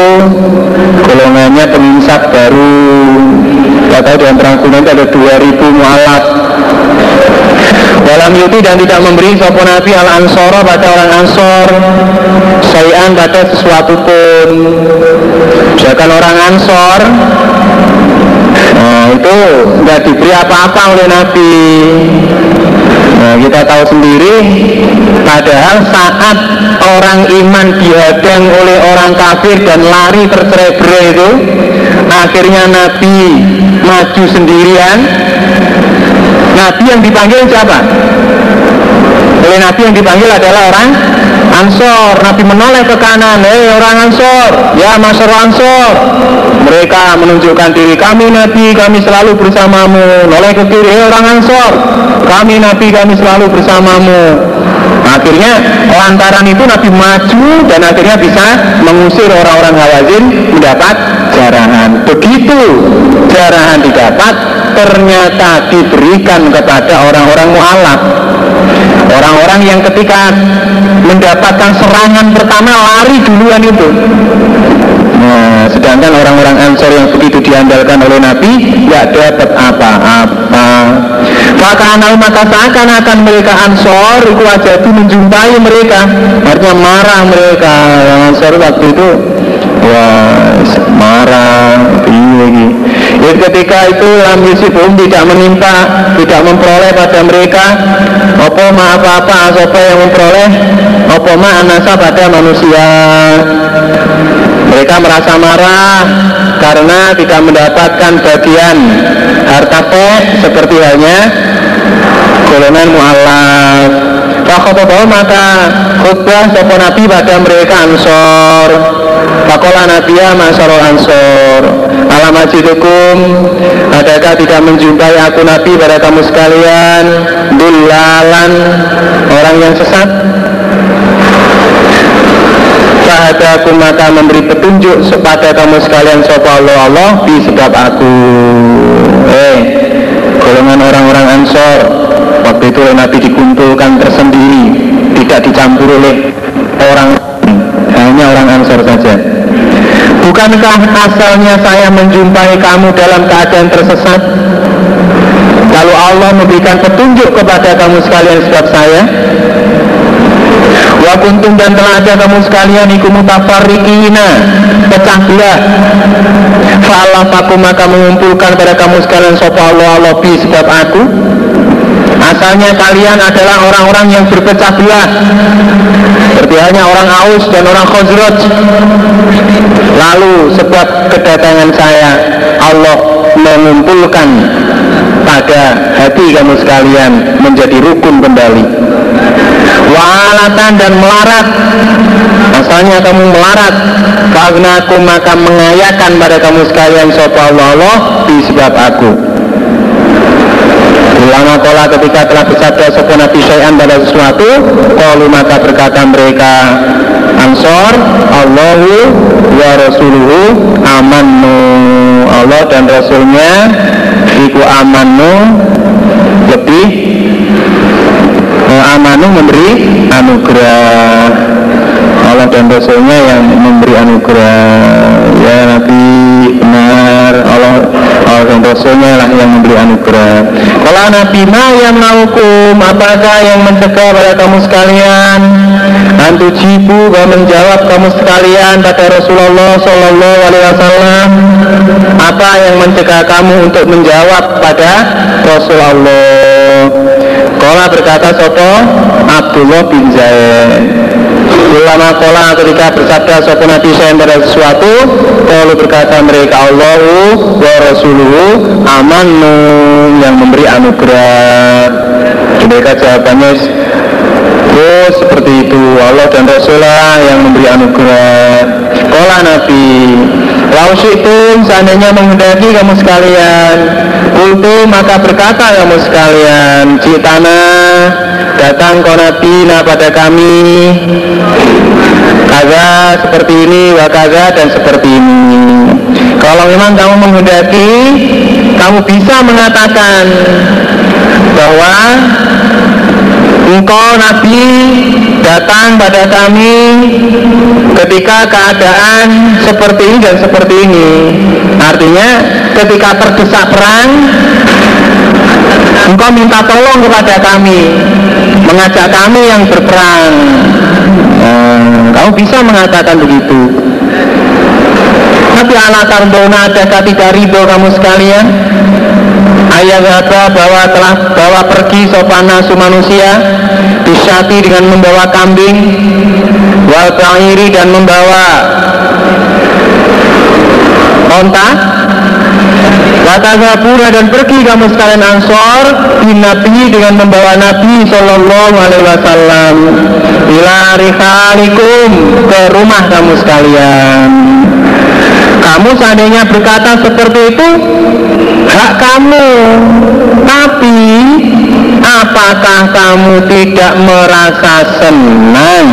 golongannya penginsap baru. Kita tahu dalam perang Hunain ada 2000 mu'alaf. Dalam yuti dan tidak memberi sopo Nabi al ansoro pada orang ansor. Sayan pada sesuatu pun. Misalkan orang ansor nah itu nggak diberi apa-apa oleh Nabi Nah, kita tahu sendiri padahal saat orang iman dihadang oleh orang kafir dan lari tercerai itu akhirnya Nabi maju sendirian Nabi yang dipanggil siapa? Oleh Nabi yang dipanggil adalah orang Ansor. Nabi menoleh ke kanan Hei orang Ansor Ya Masyar Ansor Mereka menunjukkan diri Kami Nabi kami selalu bersamamu. Noleh ke kiri Hei orang Ansor Kami Nabi kami selalu bersamamu Akhirnya lantaran itu Nabi maju dan akhirnya bisa mengusir orang-orang Hawazin mendapat jarahan. Begitu jarahan didapat, ternyata diberikan kepada orang-orang mu'alaf. Orang-orang yang ketika mendapatkan serangan pertama lari duluan itu. Nah, sedangkan orang-orang Ansor yang begitu diandalkan oleh Nabi tidak dapat apa-apa. Maka anal maka seakan-akan mereka Ansor aja itu menjumpai mereka, artinya marah mereka. Yang Ansor waktu itu wah marah, ini jadi ketika itu Lam Yusufum tidak menimpa, tidak memperoleh pada mereka apa ma apa-apa apa yang memperoleh? Apa ma anasa pada manusia mereka merasa marah karena tidak mendapatkan bagian harta pe seperti halnya. Golongan mu'alaf Fakotobahu maka khutbah sopo Nabi pada mereka ansor. Fakola Nabiya masyarul ansor Alam ajidukum? Adakah tidak menjumpai aku Nabi pada kamu sekalian? Dulalan Orang yang sesat Fahadakum maka memberi petunjuk kepada kamu sekalian Sopo Allah Allah di sebab aku. Eh golongan orang-orang ansor waktu itu Nabi dikumpulkan tersendiri tidak dicampur oleh orang. Hanya orang ansor saja. Bukankah asalnya saya menjumpai kamu dalam keadaan tersesat? Lalu Allah memberikan petunjuk kepada kamu sekalian sebab saya Wa kuntum dan telah ada kamu sekalian iku mutafarriqina pecah belah. aku maka mengumpulkan pada kamu sekalian sapa Allah Allah bi sebab aku. Asalnya kalian adalah orang-orang yang berpecah belah. Seperti hanya orang Aus dan orang Khazraj. Lalu sebab kedatangan saya Allah mengumpulkan pada hati kamu sekalian menjadi rukun kembali Walatan dan melarat. Asalnya kamu melarat. Karena aku maka mengayakan pada kamu sekalian Sopa Allah Allah di sebab aku. Ulama kola ketika telah bersabda sopa Nabi Syai'an pada sesuatu Kalau maka berkata mereka Ansor Allahu wa Rasuluhu amannu. Allah dan Rasulnya Iku amannu. Lebih amanu memberi anugerah. Allah dan Rasulnya yang memberi anugerah. Ya Nabi benar. Allah Allah dan Rasulnya lah yang memberi anugerah. Kalau Nabi ma yang maukum apakah yang mencegah pada kamu sekalian? Antu jibu gak menjawab kamu sekalian pada Rasulullah Sallallahu Alaihi Wasallam. Apa yang mencegah kamu untuk menjawab pada Rasulullah Kola berkata Sopo? Abdullah bin Zaid. Ulama kola ketika bersabda Sopo Nabi saya pada sesuatu Kalau berkata mereka Allahu wa Rasuluhu amanu yang memberi anugerah. Mereka jawabannya Oh seperti itu. Allah dan Rasulullah yang memberi anugerah. Kola Nabi Lausitum seandainya menghendaki kamu sekalian. Kultu maka berkata kamu sekalian Citana datang konabina pada kami. Kaza seperti ini, wakaza dan seperti ini. Kalau memang kamu menghendaki Kamu bisa mengatakan Bahwa Engkau Nabi datang pada kami ketika keadaan seperti ini dan seperti ini. Artinya ketika terdesak perang, engkau minta tolong kepada kami, mengajak kami yang berperang. Hmm, kamu bisa mengatakan begitu. Tapi ala tardona adakah tidak ridho kamu sekalian? Ayat apa bahwa telah bawa pergi sopana manusia disati dengan membawa kambing wal dan membawa onta. Watazapura dan pergi kamu sekalian ansor Nabi dengan membawa Nabi Sallallahu Alaihi Wasallam. Ila rihalikum ke rumah kamu sekalian Kamu seandainya berkata seperti itu hak kamu. Tapi apakah kamu tidak merasa senang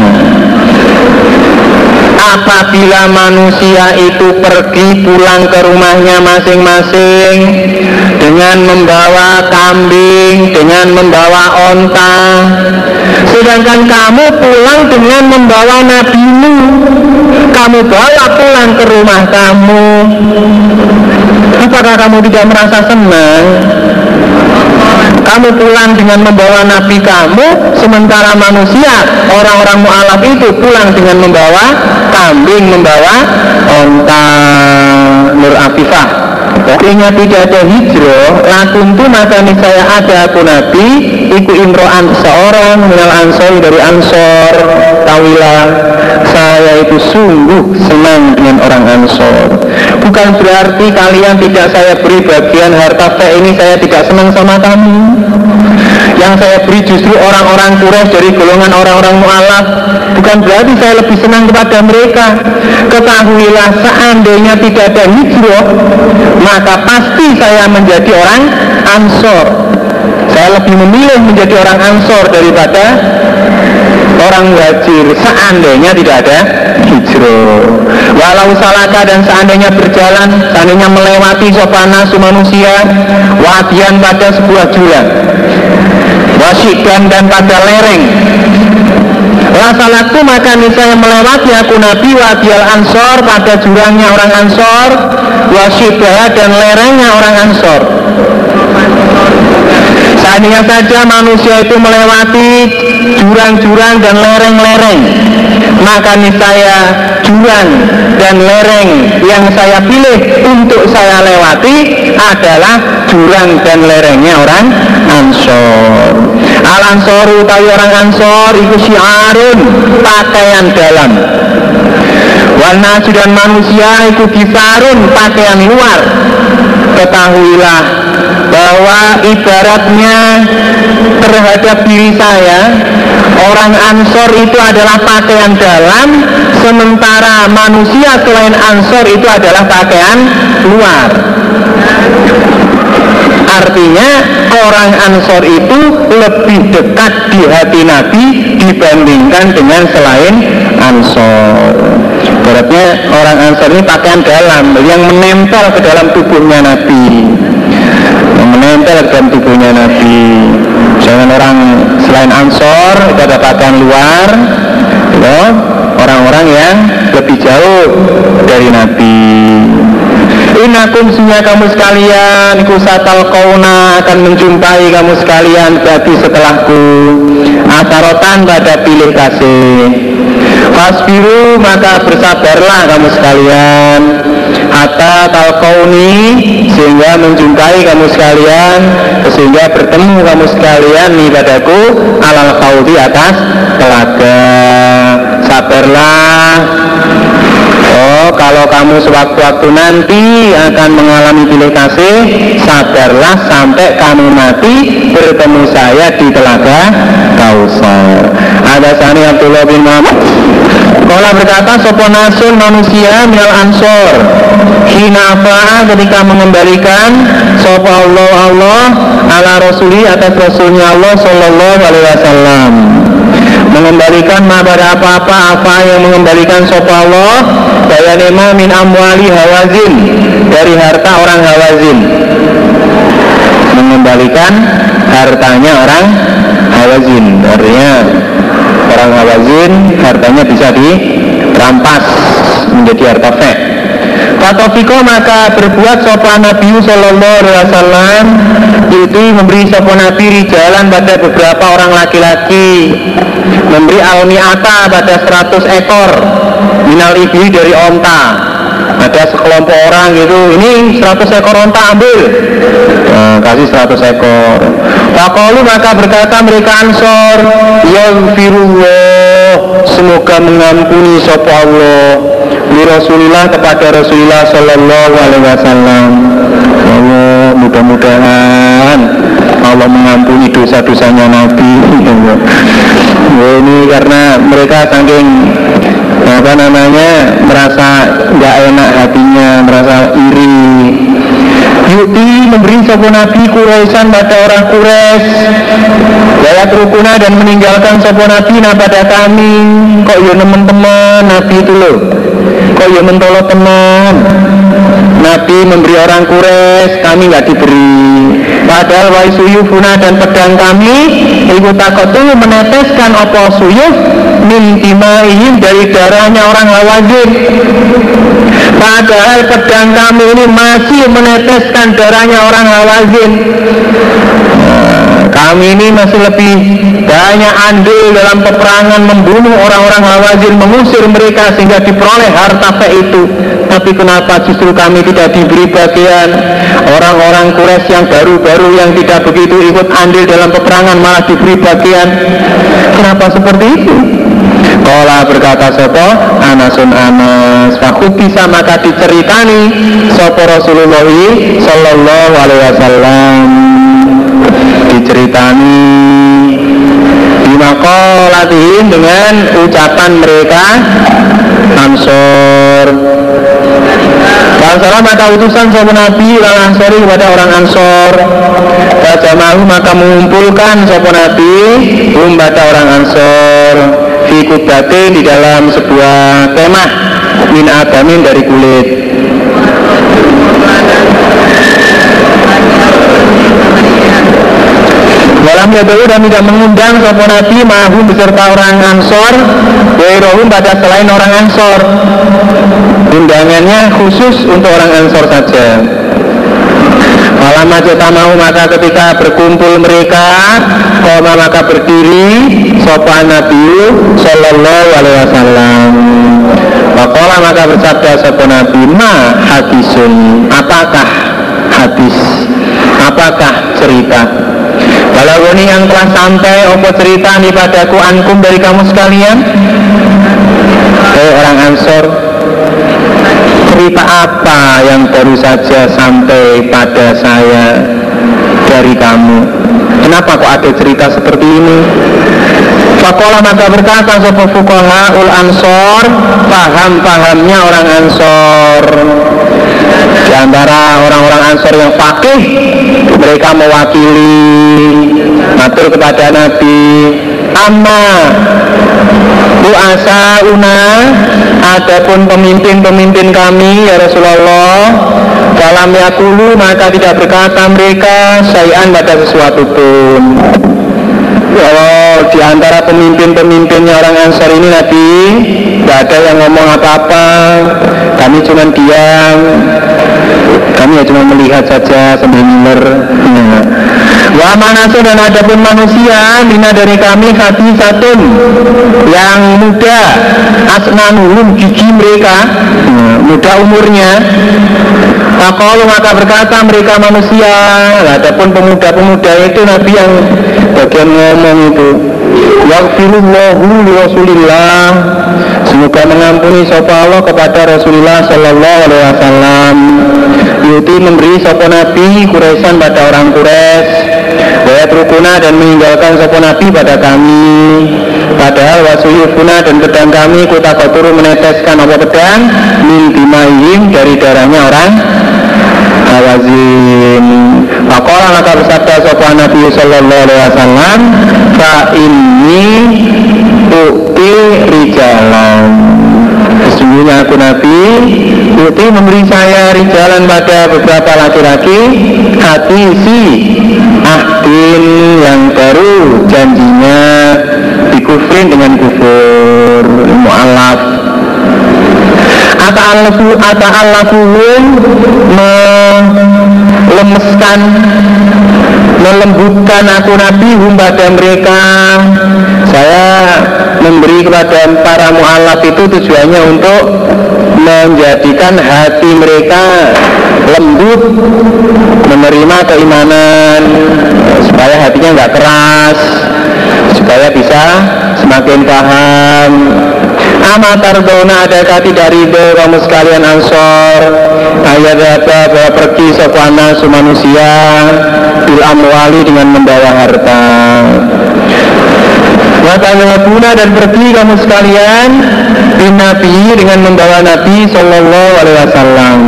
apabila manusia itu pergi pulang ke rumahnya masing-masing dengan membawa kambing, dengan membawa onta sedangkan kamu pulang dengan membawa nabimu kamu bawa pulang ke rumah kamu. Apakah kamu tidak merasa senang kamu pulang dengan membawa nabi kamu sementara manusia orang-orang mu'alaf itu pulang dengan membawa kambing membawa onta nur afifah Sehingga tidak ada hijrah. Lakun tu maka saya ada aku nabi Iku imro'an seorang Minal ansor dari ansor. Tawilah Saya itu sungguh senang dengan orang ansor Bukan berarti kalian tidak saya beri bagian harta ini Saya tidak senang sama kamu. Yang saya beri justru orang-orang Quraisy dari golongan orang-orang mu'alaf. Bukan berarti saya lebih senang kepada mereka. Ketahuilah seandainya tidak ada hijrah maka pasti saya menjadi orang ansor. Saya lebih memilih menjadi orang ansor daripada orang wajir seandainya tidak ada hijrah walau salaka dan seandainya berjalan seandainya melewati sopana manusia wadian pada sebuah jurang wasidan dan pada lereng. Lasalatu maka niscaya melewati aku Nabi wadial ansor pada jurangnya orang ansor wasibah dan lerengnya orang ansor Seandainya saja manusia itu melewati jurang-jurang dan lereng-lereng. Maka niscaya jurang dan lereng yang saya pilih untuk saya lewati adalah jurang dan lerengnya orang Ansor. Al Ansor utawi orang Ansor itu syiarun pakaian dalam. Warna dan manusia itu kisarun pakaian luar. Ketahuilah bahwa ibaratnya terhadap diri saya Orang Ansor itu adalah pakaian dalam Sementara manusia selain Ansor itu adalah pakaian luar Artinya orang Ansor itu lebih dekat di hati Nabi dibandingkan dengan selain Ansor. Berarti orang Ansor ini pakaian dalam yang menempel ke dalam tubuhnya Nabi. Menempel dalam tubuhnya Nabi. Jangan orang selain Ansor itu ada pakaian luar, ya, orang-orang yang lebih jauh dari Nabi. Inakum semua kamu sekalian Kusatal kauna akan menjumpai kamu sekalian Berarti setelahku Asarotan pada pilih kasih Fasbiru maka bersabarlah kamu sekalian Hatta talkauni Sehingga menjumpai kamu sekalian Sehingga bertemu kamu sekalian Nih padaku Alal kaudi atas telaga. Sabarlah. Oh, kalau kamu sewaktu-waktu nanti akan mengalami pilih kasih, sadarlah sampai kamu mati bertemu saya di telaga Kausar. Ada Sani Abdullah bin Muhammad Kala berkata sopo nasun manusia minal ansor. Hinafa ketika mengembalikan Sopo Allah Allah ala rasuli atas rasulnya Allah Sallallahu alaihi wasallam. Mengembalikan pada apa-apa apa yang mengembalikan sopo Allah daya nema min amwali hawazin dari harta orang hawazin. Mengembalikan hartanya orang hawazin artinya orang hawazin hartanya bisa dirampas menjadi harta fek. Fatofiko maka berbuat sopan Nabi Sallallahu Alaihi Wasallam itu memberi sopan Nabi jalan pada beberapa orang laki-laki memberi almiata pada 100 ekor minal ibi dari onta ada sekelompok orang gitu. Ini 100 ekor onta ambil. Nah, kasih 100 ekor. Fakolu maka berkata mereka ansor yang firullah semoga mengampuni sopa Allah. Di Rasulullah kepada Rasulullah Sallallahu Alaihi Wasallam. Allah mudah-mudahan Allah mengampuni dosa-dosanya Nabi. Ini karena mereka saking apa namanya merasa nggak enak hatinya merasa iri. Yuti memberi sopo Nabi Quraisyan pada orang Quraisy. Layak rukuna dan meninggalkan sopo Nabi nah pada kami Kok ya teman-teman Nabi itu loh Kok ya mentolo teman? Nabi memberi orang Quraisy kami nggak diberi padahal wai suyufuna dan pedang kami ibu takotu meneteskan apa suyuf min timaihim dari darahnya orang hawazin padahal pedang kami ini masih meneteskan darahnya orang hawazin kami ini masih lebih banyak andil dalam peperangan membunuh orang-orang hawazin mengusir mereka sehingga diperoleh harta itu tapi kenapa justru kami tidak diberi bagian? Orang-orang Quraisy yang baru-baru yang tidak begitu ikut andil dalam peperangan malah diberi bagian. Kenapa seperti itu? Kola berkata sopo Anasun Anas. Fakut bisa maka diceritani Sopo Rasulullah Sallallahu alaihi wasallam. Diceritani Bimakolatihim dengan ucapan mereka Ansor Ansor maka utusan sama Nabi Lalu Ansori kepada orang Ansor. Bajamahu maka mengumpulkan sopo Nabi Um pada orang Ansor. Fi di dalam sebuah kemah Min adamin dari kulit Walam yadau dan tidak mengundang sopo Nabi Mahum beserta orang Ansor. Wairohum pada selain orang Ansor. Undangannya khusus untuk orang Ansor saja. Malam aja mau maka ketika berkumpul mereka Koma maka berdiri Sopan Nabi Sallallahu alaihi wasallam. Wakola maka bersabda Sopan Nabi Ma hadisun? Apakah hadis? Apakah cerita kalau ini yang telah sampai Opo cerita nih padaku ankum dari kamu sekalian? Eh orang Ansor. Cerita apa yang baru saja sampai pada saya dari kamu? Kenapa kok ada cerita seperti ini Fakola maka berkata Sopo Fukoha ul Ansor. Paham-pahamnya orang Ansor. Di antara orang-orang Ansor yang fakih Mereka mewakili Matur kepada Nabi. Amma Buasa una Adapun pemimpin-pemimpin kami Ya Rasulullah Dalam yakulu maka tidak berkata mereka Sayan pada sesuatu pun kalau di antara pemimpin-pemimpinnya orang Ansar ini Nabi tidak ada yang ngomong apa-apa. Kami cuma diam. Kami ya cuma melihat saja sambil miler Wa manasu dan adapun manusia Mina dari kami hati satu Yang muda. Asnanuhum gigi mereka. Muda umurnya. Fakolu maka berkata mereka manusia Adapun pemuda-pemuda itu Nabi yang bagian ngomong itu Waqfirullahu li Rasulillah Semoga mengampuni sapa Allah kepada Rasulullah Sallallahu Alaihi Wasallam. Yuti memberi sapa Nabi Quraisyan pada orang Quraisy. Bayat rukuna dan meninggalkan sapa Nabi pada kami. Padahal wasuyufuna dan pedang kami kota koturu meneteskan apa pedang? Min dari darahnya orang Hawazin Fakola maka bersabda sopan Nabi Sallallahu Alaihi Wasallam Fa ini Ukti rijalan. Sesungguhnya aku Nabi Ukti memberi saya rijalan pada beberapa laki-laki Hati si Ahdin yang baru Janjinya Dikufrin dengan kufur Mu'alaf Ata'allafu Ata'allafuhum Melemeskan Melembutkan aku Nabi hum pada mereka? Saya memberi kepada para mu'alaf itu tujuannya untuk menjadikan hati mereka lembut menerima keimanan supaya hatinya nggak keras supaya bisa semakin paham Amatar dona adakah tidak ridho kamu sekalian ansor? Ayat apa? Bahwa pergi sopana manusia Bil amwali dengan membawa harta Watanyabuna dan pergi kamu sekalian Bin Nabi dengan membawa Nabi Sallallahu Alaihi Wasallam.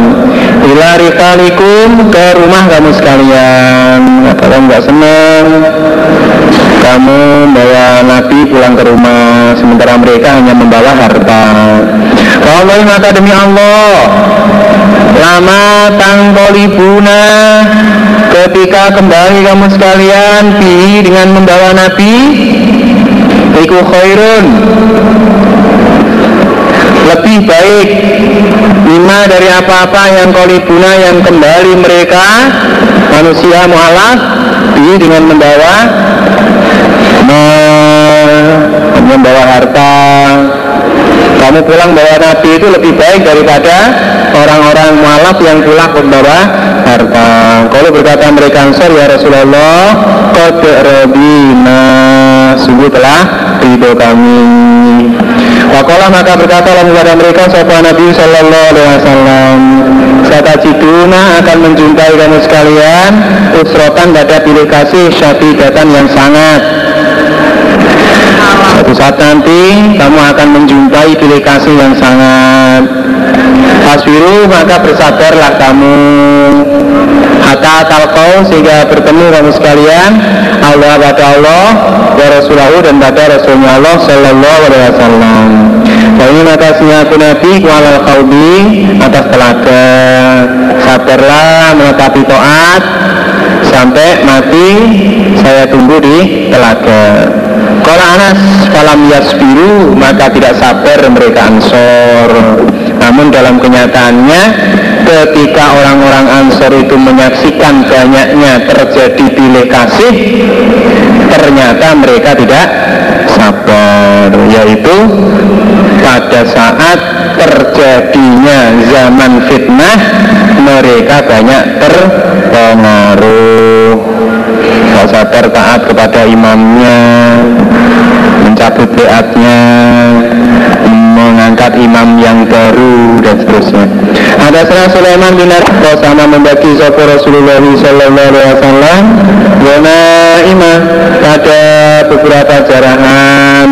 Ila rikalikum ke rumah kamu sekalian. Kalau nggak senang Kamu bawa Nabi pulang ke rumah. Sementara mereka hanya membawa harta. Allah maka demi Allah Lama tangkolibuna Ketika kembali kamu sekalian Bi dengan membawa Nabi Iku khairun. Lebih baik lima dari apa-apa yang kolibuna yang kembali mereka manusia mualaf ini dengan membawa membawa harta. Kamu pulang bawa nabi itu lebih baik daripada orang-orang mualaf yang pulang membawa harta. Kalau berkata mereka ansor ya Rasulullah kode robina sungguh telah ridho kami. Wakola maka berkata lalu kepada mereka Sopan Nabi Sallallahu Alaihi Wasallam? Kata Ciduna akan menjumpai kamu sekalian Usrotan pada pilih kasih Syatidatan yang sangat. Suatu saat nanti Kamu akan menjumpai pilih kasih yang sangat. Aswiru maka bersabarlah kamu Hatta talqau sehingga bertemu kamu sekalian Allah pada Allah wa Rasulullah dan pada Rasulnya Allah Sallallahu Alaihi Wasallam. Dan ini makasihnya aku Nabi khawdi atas telaga. Sabarlah menetapi to'at Sampai mati saya tunggu di telaga. Kalau Anas falam yasbiru maka tidak sabar mereka ansor. Namun dalam kenyataannya ketika orang-orang ansor itu menyaksikan banyaknya terjadi pilih kasih Ternyata mereka tidak sabar Yaitu pada saat terjadinya zaman fitnah mereka banyak terpengaruh. Gak sabar taat kepada imamnya mencabut beatnya mengangkat imam yang baru dan seterusnya. Ada serah Sulaiman bin Arko sama membagi sopo Rasulullah Sallallahu Alaihi Wasallam. Yona imam pada beberapa jarahan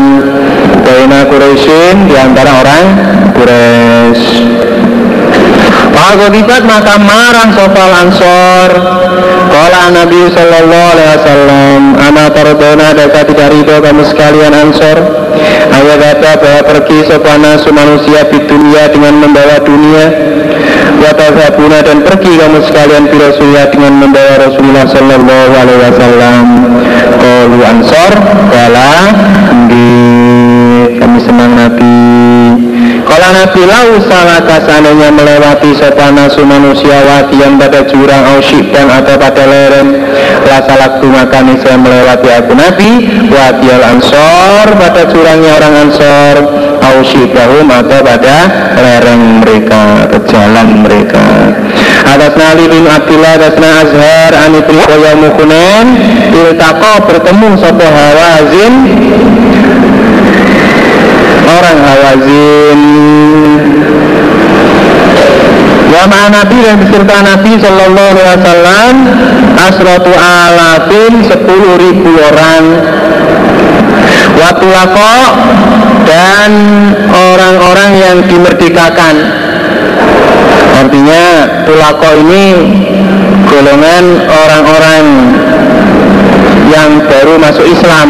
Baina Quraisyin di antara orang Quraisy. Al-Ghadibat maka marah sopal ansor Kala Nabi Sallallahu Alaihi Wasallam Ama tardona daka tidak ridho kamu sekalian ansor? Ayat kata bahwa pergi sopana manusia di dunia dengan membawa dunia. Watazabuna dan pergi kamu sekalian di Rasulullah dengan membawa Rasulullah Sallallahu Alaihi Wasallam. Kalu ansor Kala kami senang Nabi kalau Nabi lau salah kasananya melewati sopana su manusia yang pada jurang au dan atau pada lereng. La salaktu maka saya melewati aku Nabi al ansor pada jurangnya orang ansor. Au syibahum atau pada lereng mereka Atau jalan mereka. Atas Ali bin Abdullah atasna Azhar Anibri Koya Mukunen Iltaqo bertemu sopo Hawazin orang Hawazin. Wa Nabi dan beserta Nabi Sallallahu Alaihi Wasallam Asratu alafin sepuluh ribu orang. Watulako dan orang-orang yang dimerdekakan. Artinya tulako ini golongan orang-orang yang baru masuk Islam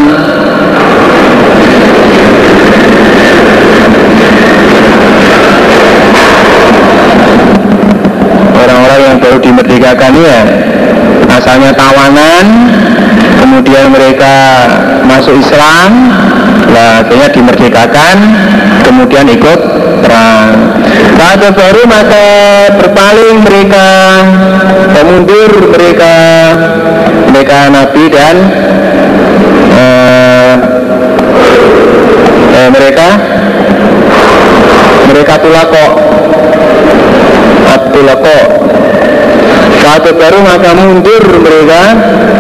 orang-orang yang baru dimerdekakan ya. Asalnya tawanan kemudian mereka masuk Islam lah akhirnya dimerdekakan kemudian ikut perang. Saat baru maka berpaling mereka mundur mereka mereka Nabi dan eh, eh, mereka mereka tulako tulako baru maka mundur mereka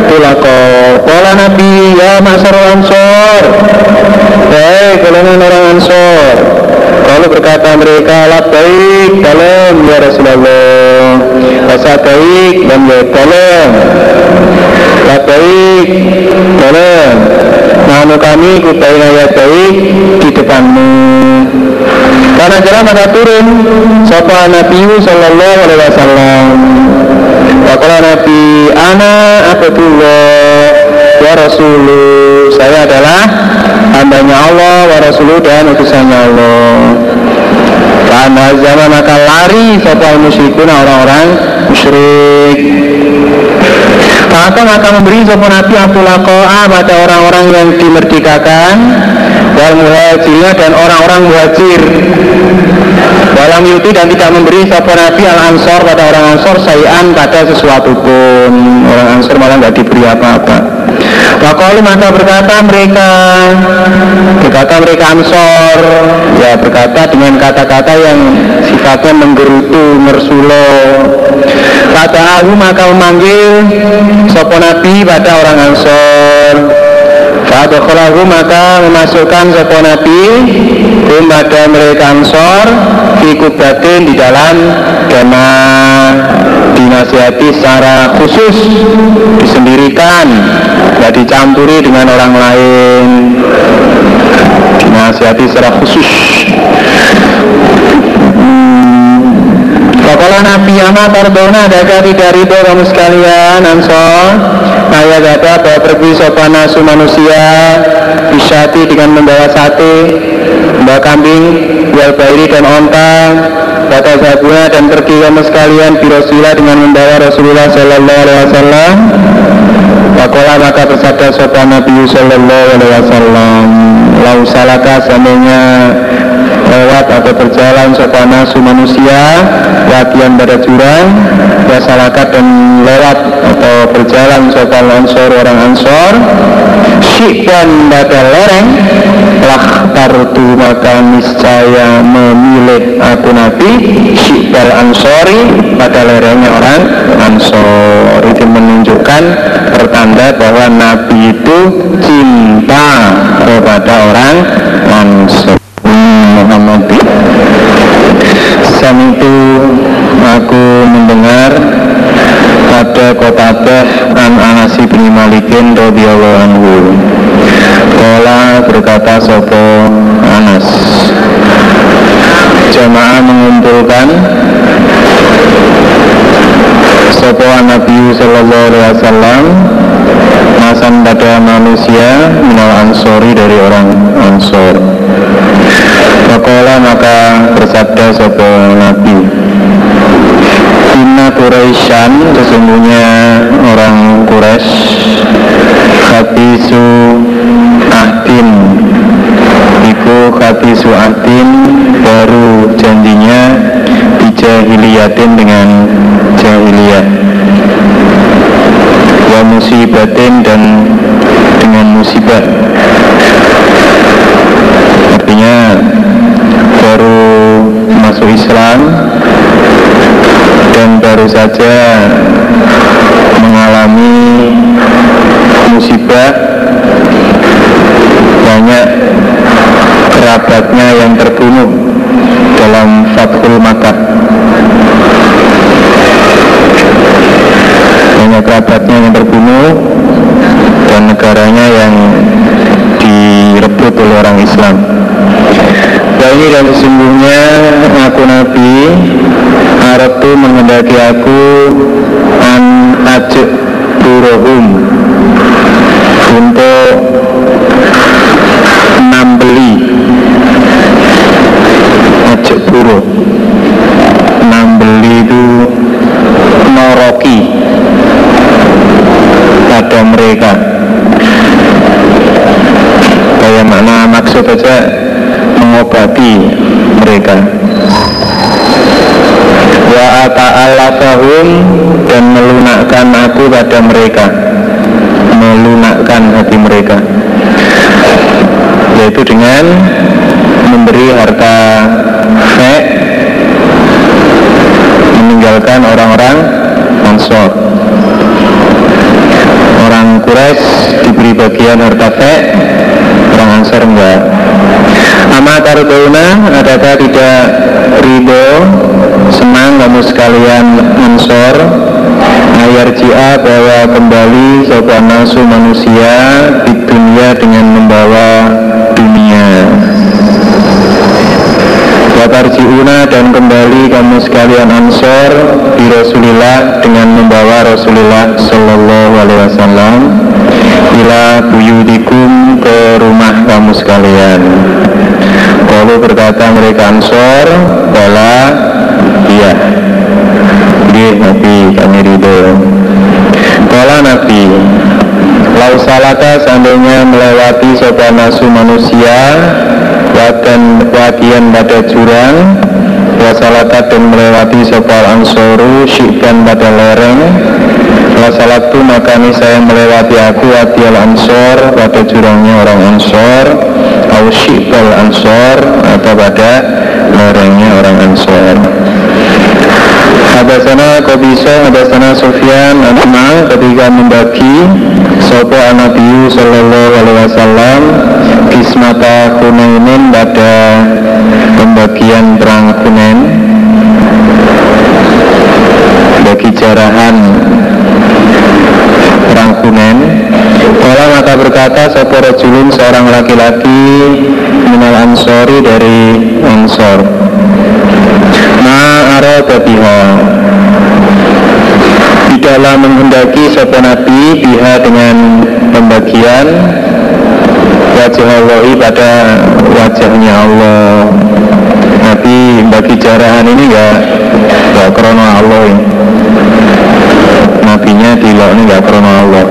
tulako Kala Nabi ya masar ansor. Hei golongan orang ansor. Lalu berkata mereka baik dalam ya Rasulullah. Rasa baik dan ya dalam. Baik dalam. Nanu kami kubaina ya baik di depanmu. Karena jalan maka turun Sapa Nabi Sallallahu Alaihi Wasallam Wakala Nabi Ana Abdullah Wa Rasuluh Saya adalah hambanya Allah Wa Rasuluh dan utusannya Allah. Karena zaman maka lari Sapa musyrikun orang-orang musyrik maka maka memberi sopan Nabi Abdullah pada orang-orang yang dimerdekakan wal muhajirnya dan orang-orang muhajir. Dalam yuti dan tidak memberi sopan Nabi al ansor pada orang ansor sayan pada sesuatu pun. Orang ansor malah nggak diberi apa-apa. Wakolu maka berkata mereka Berkata mereka ansor Ya berkata dengan kata-kata yang sifatnya menggerutu, mersulo Kata aku maka memanggil Sopo Nabi pada orang ansor. Fadokholahu maka memasukkan sopo Nabi Kum pada mereka ansor Fikubatin di dalam kemah Dinasihati secara khusus Disendirikan Tidak dicampuri dengan orang lain. Dinasihati secara khusus Fakola Nabi Ama Tardona adakah tidak ridho kamu sekalian Ansor? Ayat kata bahwa pergi sopana su manusia Bisyati dengan membawa sate Membawa kambing Wal bairi dan onta Kata sabuna dan pergi kamu sekalian Birosila dengan membawa Rasulullah Sallallahu Alaihi Wasallam. Fakola maka bersabda sopan Nabi Sallallahu Alaihi Wasallam Lau salaka seandainya lewat atau berjalan sopana su manusia latihan pada jurang masyarakat dan lewat atau berjalan sopan ansor orang ansor. Dan pada lereng lah tartu maka niscaya memilih aku nabi syikbal ansori pada lerengnya orang ansor. Itu menunjukkan pertanda bahwa nabi itu cinta kepada orang ansor Muhammad Sam itu aku mendengar ada kota an Anas bin Malikin radhiyallahu anhu. Kala berkata sopo Anas Jamaah mengumpulkan Sopo Nabi Sallallahu Alaihi Wasallam Masan pada manusia Minal ansori dari orang ansor Fakola maka bersabda sopo Nabi Inna Quraisyan sesungguhnya orang Quraisy Habisu Ahdin. Iku Habisu Ahdin baru janjinya Bijahiliyatin dengan jahiliyah. Wa musibatin dan dengan musibah. Artinya baru masuk Islam dan baru saja mengalami musibah. Banyak kerabatnya yang terbunuh dalam Fathul Makkah. Banyak kerabatnya yang terbunuh dan negaranya yang direbut orang Islam. Dan dan sesungguhnya aku Nabi Arab itu menghendaki aku an ajak turohum untuk nambeli. Ajak buruh nambeli itu noroki pada mereka kayak mana maksud aja mengobati mereka wa dan melunakkan aku pada mereka. Melunakkan hati mereka. Yaitu dengan memberi harta fek meninggalkan orang-orang Ansor. Orang Quraisy diberi bagian harta fek orang Ansor enggak. Ama tardauna adakah tidak ridho kamu sekalian Ansor ayar jia bahwa kembali sopan nasu manusia di dunia dengan membawa dunia Watarjiuna dan kembali kamu sekalian ansor di Rasulillah dengan membawa Rasulullah Shallallahu Alaihi Wasallam ila buyudikum ke rumah kamu sekalian. Kalau berkata mereka ansor, bala iya. Dia Nabi kami ridho. Kala Nabi, Lau salaka seandainya melewati sopan nasu manusia Wadan wakian pada jurang Wasalaka dan melewati sopal ansoru Syikban pada lereng Wasalatu maka ini saya melewati aku Wadial ansor pada jurangnya orang ansor Au syikbal ansor Atau pada lerengnya orang ansor Hadasana Kobiso, Hadasana Sufyan Anma ketika membagi Sopo Anabiyu Sallallahu Alaihi Wasallam Kismata Hunainin pada pembagian perang Hunain Bagi jarahan perang Hunain Kala maka berkata Sopo Rajulun seorang laki-laki Minal Ansori dari Ansor Ma'ara biha Di dalam menghendaki Sopo Nabi Biha dengan pembagian Wajah Allah pada wajahnya Allah. Nabi bagi jarahan ini enggak Enggak krono Allah ini. Nabinya dilok ini enggak krono Allah.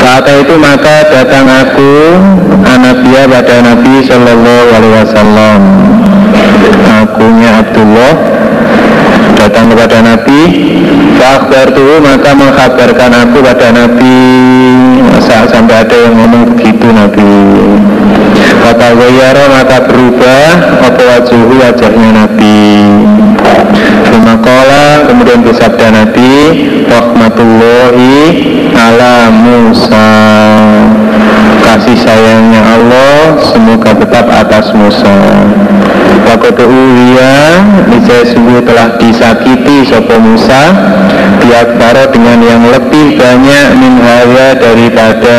Saat itu maka datang aku Anabiya pada Nabi Shallallahu Alaihi Wasallam Abdullah datang kepada Nabi. Fakbar tuh maka mengkabarkan aku pada Nabi. Masa sampai ada yang ngomong begitu Nabi? Kata Wayara maka berubah Apa wajah wajahnya Nabi. Sumakola kemudian bersabda Nabi Rahmatullahi ala Musa. Kasih sayangnya Allah semoga tetap atas Musa Waktu ulia Niscaya sungguh telah disakiti Sopo Musa Biakbaro dengan yang lebih banyak Min haya daripada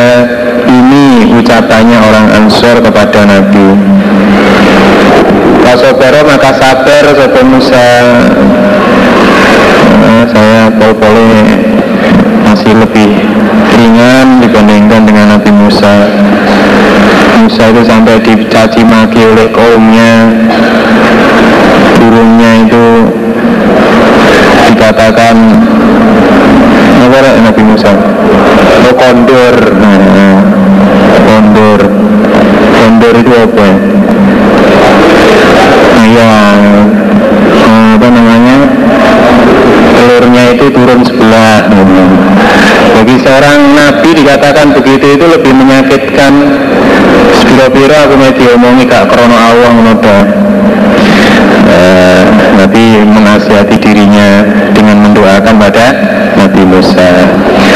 Ini ucapannya orang Ansor kepada Nabi. Pasobaro maka sabar Sopo Musa. Nah, Saya pol-pole Masih lebih ringan dibandingkan dengan Nabi Musa. Musa itu sampai dicaci maki oleh kaumnya. Burungnya itu dikatakan apa Nabi Musa? Oh kondor nah, kondor itu apa? Nah, ya apa namanya? Telurnya itu turun sebelah. Bagi seorang nabi dikatakan begitu itu lebih menyakitkan. Spiro-piro aku mau diomongi kak krono Allah menoda eh, Nabi menasihati dirinya dengan mendoakan pada Nabi Musa.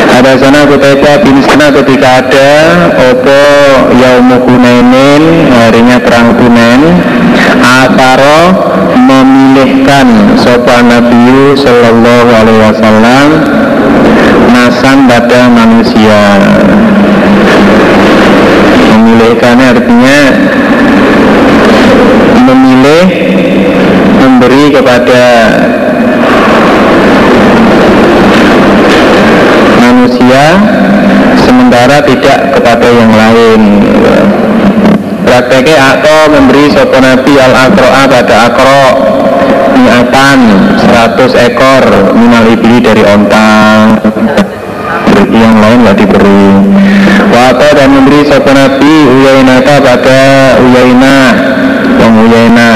Ada sana kutaiba bin sana ketika ada. Opo yaumu kunainin harinya perang kunain ataro memilihkan sopan Nabi Sallallahu Alaihi Wasallam nasan pada manusia. Memilihkannya artinya memilih memberi kepada manusia sementara tidak kepada yang lain. Prakteknya atau memberi sopo nabi al akroa pada akro niatan 100 ekor minal ibli dari ontang yang lain nggak diberi. Wata dan memberi sopo nabi uyainata pada uyaina yang uyaina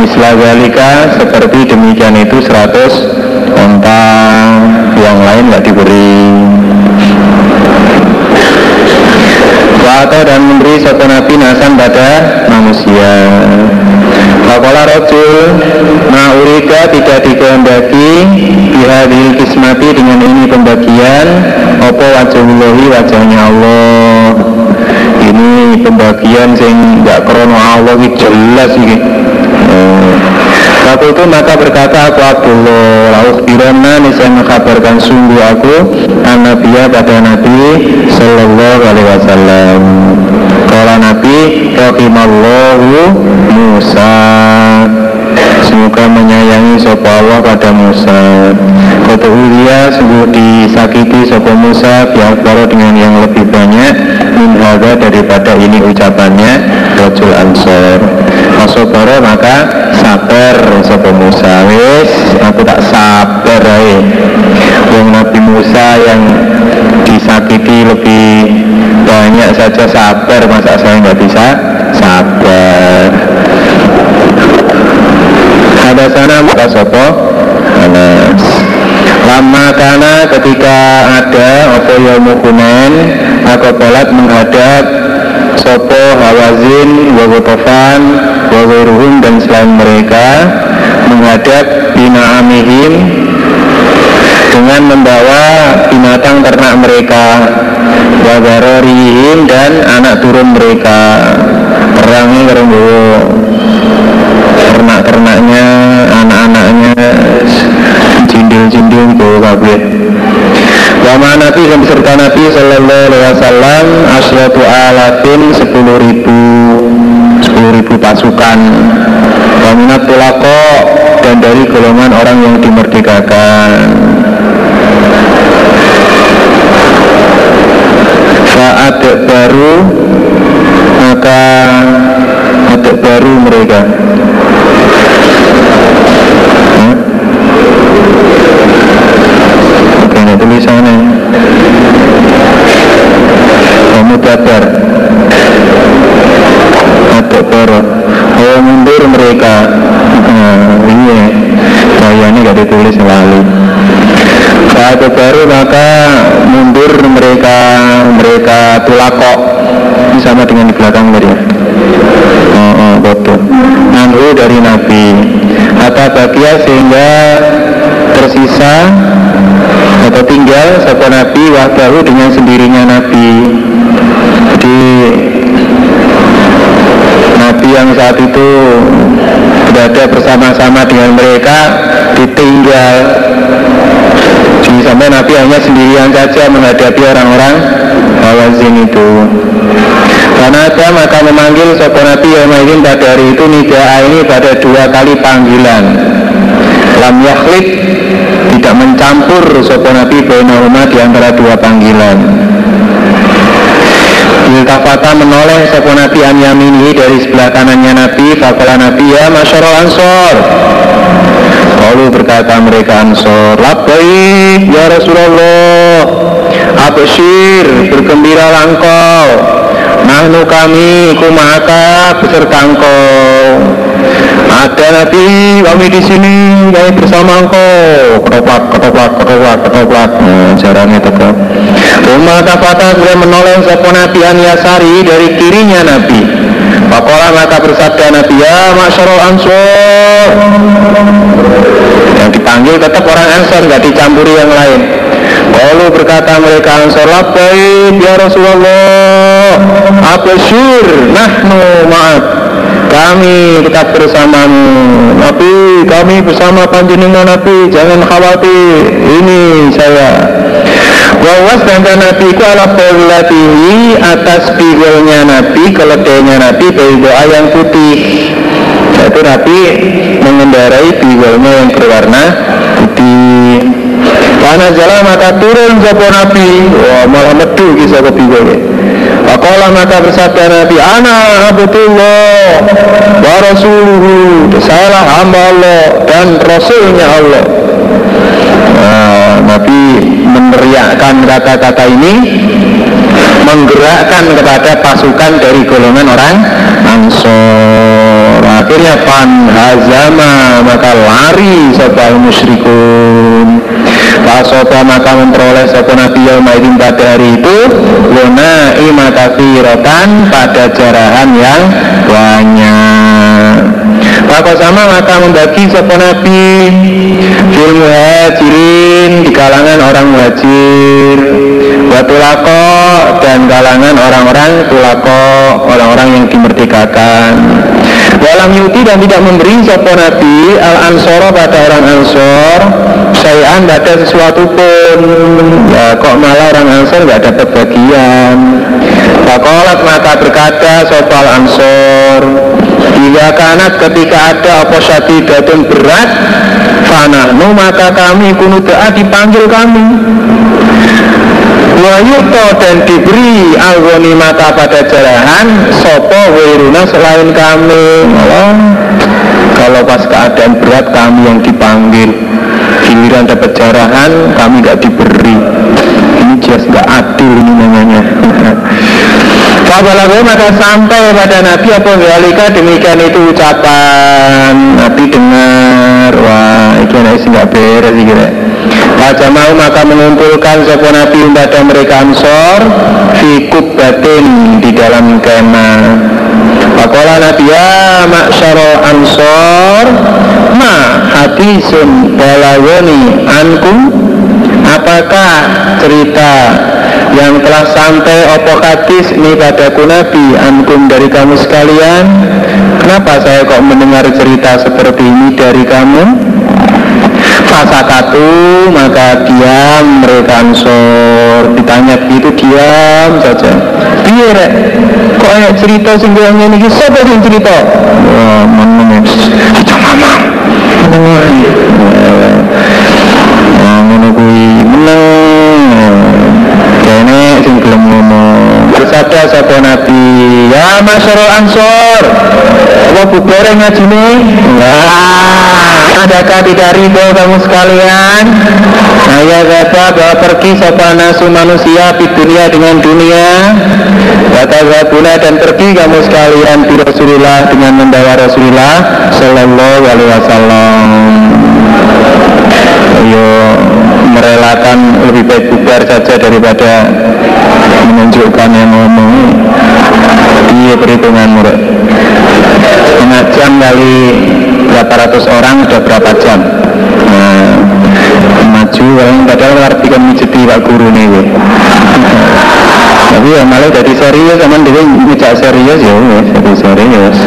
Mislah galika seperti demikian itu 100 ontang yang lain nggak diberi. Wata dan memberi sopo nabi nasan pada manusia Fakola rojul Ma'urika tidak dikehendaki Bihadil kismati dengan ini pembagian Opo wajahullahi wajahnya Allah. Ini pembagian sing gak krono Allah jelas ini Waktu itu maka berkata aku Abdullah Lauh birana saya mengkabarkan sungguh aku Nabiya pada Nabi Sallallahu alaihi wasallam. Kala Nabi Rahimallahu Musa. Semoga menyayangi sopa Allah pada Musa. Kata Ulia sungguh disakiti sopa Musa Biar dengan yang lebih banyak Min daripada ini ucapannya Rajul Ansor Masobara maka sabar. Sopa Musa Wis aku tak sabar aja Yang Nabi Musa yang disakiti lebih banyak saja sabar masa saya nggak bisa sabar? Ada sana maka sopo? Anas lama karena ketika ada apa yaumukunen aku pelat menghadap sopo hawazin wawotofan wawiruhum dan selain mereka menghadap bina amihim dengan membawa binatang ternak mereka wabarorihim dan anak turun mereka. Perangi kerenggo ternak-ternaknya anak-anaknya cindil-cindil itu kabeh Wama Nabi dan beserta Nabi Sallallahu Alaihi Wasallam Asyatu alafin sepuluh ribu sepuluh ribu pasukan. Waminat tulako dan dari golongan orang yang dimerdekakan. Saat baru maka adek baru mereka Oke, ini tulisannya Kamu dabar Adek baru Oh mundur mereka. Nah, Iya Kayaknya gak ditulis lalu Saat baru maka mundur mereka. Mereka tulakok. Ini sama dengan di belakang tadi ya. Oh, oh, betul Anhu dari Nabi. Hatta bagia sehingga tersisa atau tinggal satu Nabi wahdahu dengan sendirinya Nabi. Jadi Nabi yang saat itu berada bersama-sama dengan mereka ditinggal. Jadi sampai Nabi hanya sendirian saja menghadapi orang-orang Hawazin itu. Karena ada maka memanggil sopo Nabi Yawmaidin pada hari itu nidaa ini pada dua kali panggilan. Lam yakhlid tidak mencampur sopo Nabi Bainahuma di antara dua panggilan. Iltafata menoleh sopo Nabi an dari sebelah kanannya Nabi Fakola Nabi ya masyarakat ansor. Lalu berkata mereka ansor Labbaik ya Rasulullah. Abshir bergembira langkau Nahnu kami kumaka beserta engkau ada Nabi kami di sini kami bersama engkau. Ketoprak ketoprak ketoprak ketoprak. Nah, jarangnya tetap Rumah kafata kemudian menoleh sopo Nabi Yasari dari kirinya Nabi. Pakola maka bersabda Nabi ya masyarul ansor. Yang dipanggil tetap orang ansor nggak dicampuri yang lain. Lalu berkata mereka ansor Labbaik ya Rasulullah. Abasyir Nahnu maaf kami tetap bersamamu Nabi kami bersama panjenengan Nabi jangan khawatir ini saya Wawas dan Nabi ku ala qawlatihi atas bigolnya Nabi, keledainya Nabi, bego yang putih. Yaitu Nabi mengendarai bigolnya yang berwarna putih. Karena jalan maka turun sopo Nabi, wah malah medu kisah ke. Pakola maka bersabda Nabi, Ana Abdullah wa Rasuluhu, sayalah hamba Allah dan Rasulnya Allah. Nah, Nabi meneriakkan kata-kata ini menggerakkan kepada pasukan dari golongan orang Ansor akhirnya pan hazama maka lari sebab musyrikun Fasoba maka memperoleh sopo Nabi Yaumaidin pada hari itu Luna imakafiratan pada jarahan yang banyak. Maka sama maka membagi sopo Nabi Fil muhajirin di kalangan orang muhajir Watulako dan kalangan orang-orang tulako Orang-orang yang dimerdekakan dalam yuti dan tidak memberi sopo Nabi al ansoro pada orang ansor sayan tidak ada sesuatu pun. Ya kok malah orang ansor nggak dapat bagian Fakolat maka berkata sopo al ansor Bila kanat ketika ada apa datun berat Fanahnu maka kami kunu dipanggil kami Wayuto dan diberi algoni mata pada jarahan Sopo wiruna selain kami? Allah Kalau pas keadaan berat kami yang dipanggil Giliran dapat jarahan kami gak diberi. Ini jelas gak adil ini namanya. Fabalago maka sampai pada Nabi apa galika demikian itu ucapan. Nabi dengar. Wah ini nggak beres sih Raja mau maka mengumpulkan sopo Nabi pada mereka Ansor Fi batin di dalam kemah. Pakola Nabi ya maksyaro Ansor Ma hadisun balawani ankum? Apakah cerita yang telah sampai opo hadis ini padaku Nabi? Ankum dari kamu sekalian Kenapa saya kok mendengar cerita seperti ini dari kamu? Fasakatu maka diam mereka ansor. Ditanya begitu diam saja? Rek? Kok ada cerita singgungnya ini siapa yang cerita? Wah mana kita mama ngono kuwi meneng. Kene sing gelem ngomong. Bersabda sapa nabi ya masyarul ansor. Apa bubare ngajine lah adakah tidak ridho kamu sekalian? Ayah kata bahwa pergi sopan nasu manusia di dunia dengan dunia. Kata guna dan pergi kamu sekalian di Rasulullah dengan membawa Rasulullah Sallallahu alaihi wasallam. Ayo merelakan lebih baik bubar saja daripada menunjukkan yang ngomong Iya perhitungan murid Setengah jam kali berapa ratus orang udah berapa jam? Nah, maju padahal ngerti kan mijeti pak guru nih tapi ya malah jadi serius sama dia ngejak serius ya jadi serius.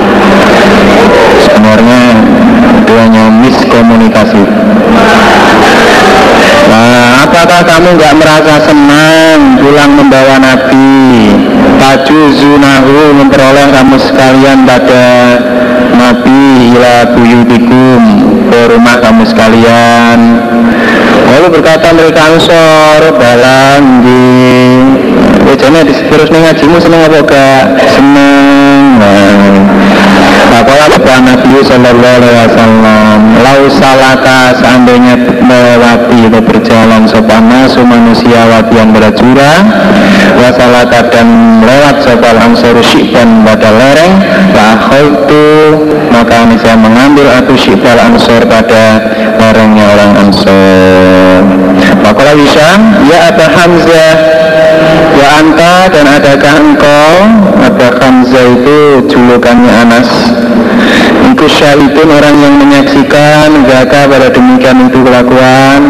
Sebenarnya itu hanya miskomunikasi Nah, apakah kamu nggak merasa senang pulang membawa Nabi? Baju zunahu memperoleh kamu sekalian pada Nabi ila buyutikum ke rumah kamu sekalian. Lalu berkata mereka ansor balang di Wajahnya terus ngajimu seneng apa gak? Seneng. Nah. Fakola kepada Nabi Sallallahu Alaihi Wasallam Lau salaka seandainya melewati atau berjalan sopana su manusia watian berajura Wasalaka dan lewat sopal ansor syikban pada lereng itu maka saya mengambil aku syikbal ansor pada lerengnya orang ansor. Fakola Wisam Ya Aba Hamzah Ya anta dan adakah engkau? Aba Hamzah itu julukannya Anas? Iku syahidun orang yang menyaksikan Zaka pada demikian itu kelakuan.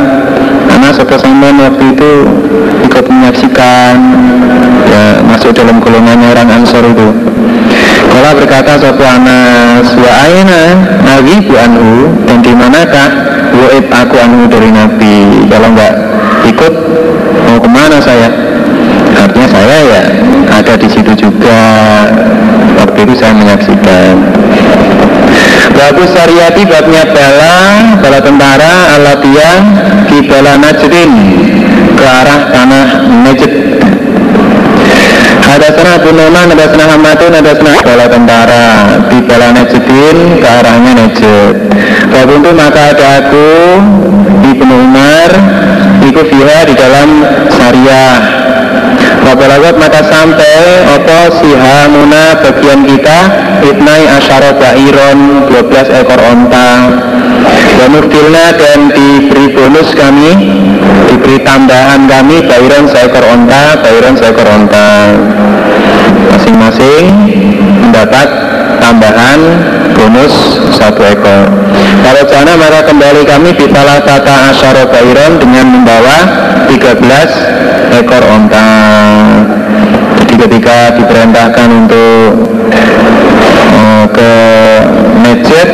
Karena sapa sampean waktu itu ikut menyaksikan? Ya masuk dalam golongannya orang Ansor itu. Kalau berkata satu Anas wa aina nabi bu anhu dan di manakah? Waib aku anhu dari Nabi. Kalau enggak ikut mau ke mana saya? Artinya saya ya ada di situ juga. Waktu itu saya menyaksikan. Bagus syariati babnya bala bala tentara alatian di bala Najdin ke arah tanah Najd. Ada sana Abu Numan, ada sana Hamadun, ada sana bala tentara di bala Najdin ke arahnya Najd. Bapak itu maka ada aku di Umar, ikut fiha di dalam syariah. Wabalagot maka sampai apa sihamuna bagian kita Ibnai asyara ba'iron 12 ekor onta. Dan dan diberi bonus kami Diberi tambahan kami Ba'iron seekor onta Ba'iron seekor onta. Masing-masing mendapat tambahan bonus satu ekor. Kalau jana maka kembali kami di salah kata asyara bairon dengan membawa 13 ekor onta. Jadi ketika diperintahkan untuk uh, ke masjid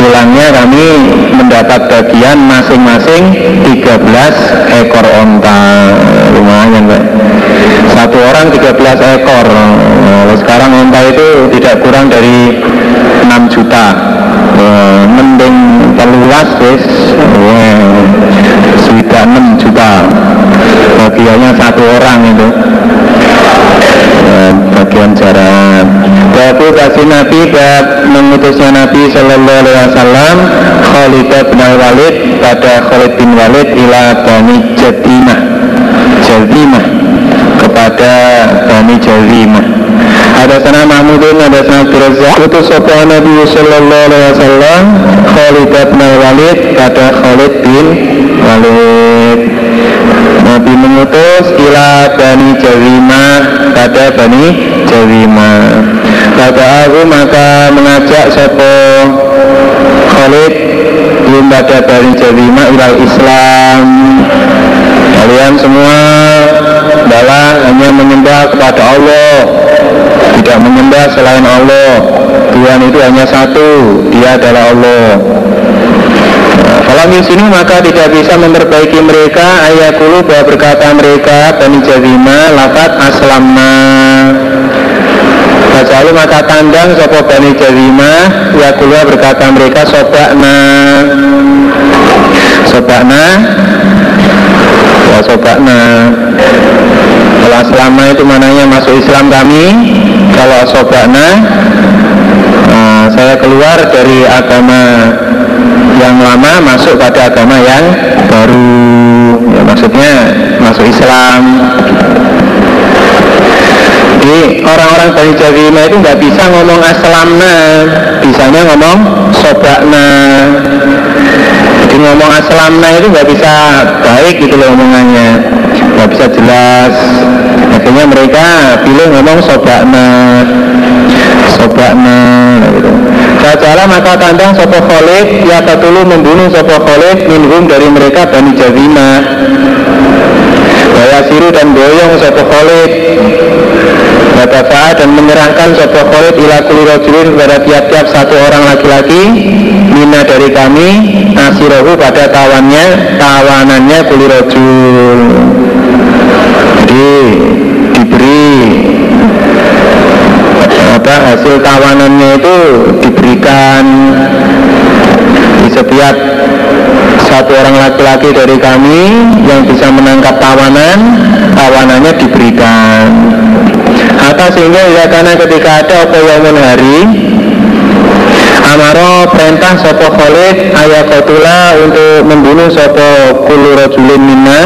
pulangnya kami mendapat bagian masing-masing 13 ekor onta. Lumayan Pak satu orang 13 ekor. Nah, sekarang onta itu tidak kurang dari 6 juta. Nah, mending telulas wis. Sudah 6 juta. Bagiannya satu orang itu. Nah, bagian jarak. Babu kasih Nabi bab mengutusnya Nabi Shallallahu Alaihi Wasallam Khalid bin Walid pada Khalid bin Walid ila Bani Jatimah Jatimah kepada Bani Jatimah ada sana Mahmudun, ada sana Abdurrazzaq Utus sopa Nabi Sallallahu Alaihi Wasallam Khalid bin Walid pada Khalid bin Walid. Nabi mengutus ila Bani Jawimah pada Bani Jawimah Kata aku maka mengajak sopo Khalid belum pada Bani Jawimah ilal Islam. Kalian semua adalah hanya menyembah kepada Allah Tidak menyembah selain Allah. Tuhan itu hanya satu Dia adalah Allah. Kalau sini maka tidak bisa memperbaiki mereka. Ayakulu bahwa berkata mereka Bani Jazima lafat aslamna. Bacalu maka tandang sopo Bani Jazima? Yakulu berkata mereka sobakna. Sobakna Ya sobakna Kalau aslamna itu mananya masuk Islam kami Kalau sobakna nah, Saya keluar dari agama yang lama masuk pada agama yang baru. Ya, maksudnya masuk Islam. Jadi orang-orang dari Jawima itu nggak bisa ngomong aslamna bisanya ngomong sobakna jadi ngomong aslamna itu nggak bisa baik gitu loh omongannya. Nggak bisa jelas. Akhirnya mereka pilih ngomong sobakna. Sobakna gitu. Fajala maka kandang sopo Khalid Ya ketulu membunuh sopo Khalid Minhum dari mereka Bani Jazima Baya siru dan boyong sopo Khalid Badafa'a dan menyerahkan sopo Khalid Ila kuli rojulin kepada tiap-tiap satu orang laki-laki Mina dari kami Nasirohu pada tawannya Tawanannya kuli rojul Jadi diberi apa hasil tawanannya itu diberikan di setiap satu orang laki-laki dari kami yang bisa menangkap tawanan tawanannya diberikan atau sehingga ya karena ketika ada apa hari Amaro perintah Sopo Khalid ayakotula untuk membunuh Sopo Kulu Rojulin Mina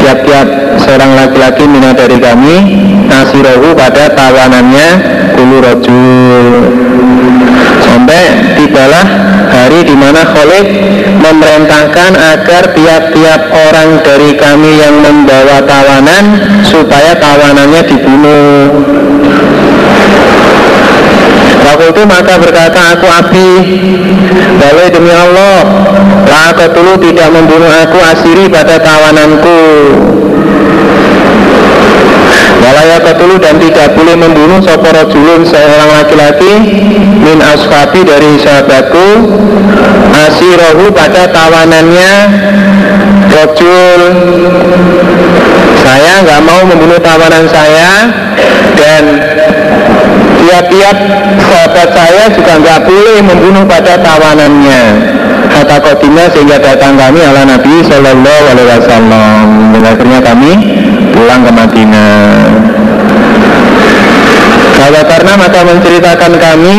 Tiap-tiap seorang laki-laki Mina dari kami Nasirohu pada tawanannya Kulu Rojul Sampai tibalah hari di mana Khalid memerintahkan agar tiap-tiap orang dari kami yang membawa tawanan supaya tawanannya dibunuh. Itu maka berkata aku api Balai demi Allah Lah dulu tidak membunuh aku asiri pada tawananku Walaya ketulu dan tidak boleh membunuh soporo julun seorang laki-laki Min asfabi dari sahabatku. Asirohu pada tawanannya Rojul Saya nggak mau membunuh tawanan saya Dan tiap-tiap sahabat saya juga nggak boleh membunuh pada tawanannya. Kata kotima sehingga datang kami ala Nabi Shallallahu Alaihi Wasallam. Dan akhirnya kami pulang ke Madinah. Kata karena maka menceritakan kami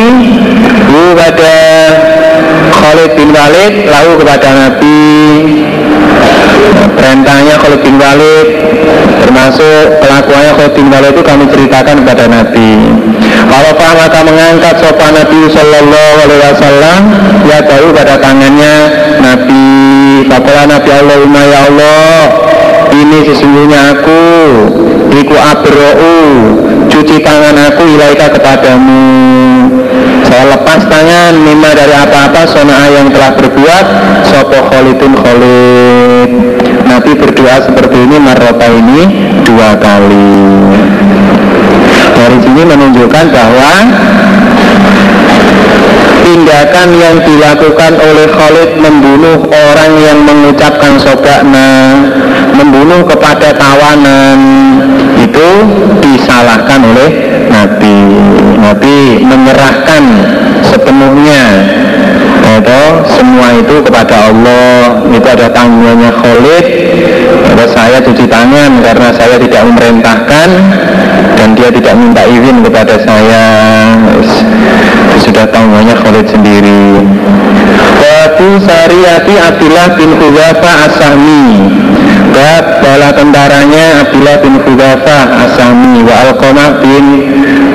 pada Khalid bin Walid lalu kepada Nabi. Perintahnya Khalid bin Walid termasuk pelakuannya Khalid bin Walid itu kami ceritakan kepada Nabi. Kalau maka mengangkat sopan Nabi Sallallahu Alaihi Wasallam ya tahu pada tangannya Nabi. Bapak Nabi Allahumma ya Allah ini sesungguhnya aku Iku abro'u Cuci tangan aku ilaika kepadamu. Saya lepas tangan Mima dari apa-apa Sona'a yang telah berbuat Sopo kholidun kholid Nabi berdoa seperti ini Marrota ini dua kali. Dari sini menunjukkan bahwa tindakan yang dilakukan oleh Khalid membunuh orang yang mengucapkan sobakna membunuh kepada tawanan itu disalahkan oleh Nabi. Nabi menyerahkan sepenuhnya itu semua itu kepada Allah. Itu ada tanggungannya Khalid. Ada saya cuci tangan karena saya tidak memerintahkan dan dia tidak minta izin kepada saya. Sudah tanggungannya Khalid sendiri. Babu Sariyati Abdullah bin Hudafa Asami Bab bala tentaranya Abdullah bin Hudafa Asami Wa Alqamah bin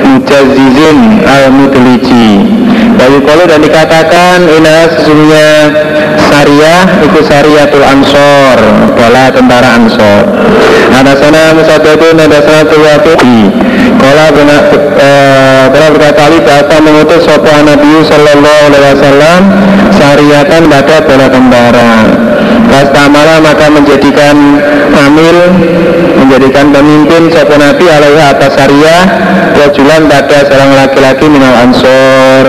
Mujazizin Al-Mudliji. Kalau dan dikatakan Ina sesungguhnya Syariah itu Syariatul Ansor Bala tentara Ansor. Ada sana Musadadun Ada sana Tuwatuhi Kala benar Kala berkata Ali Bapak mengutus Sopo Nabi Sallallahu Alaihi Wasallam Syariatan pada bala tentara Rastamala maka menjadikan Amil Menjadikan pemimpin Sopo Nabi alaihi atas syariah Wajulan pada seorang laki-laki minal ansor.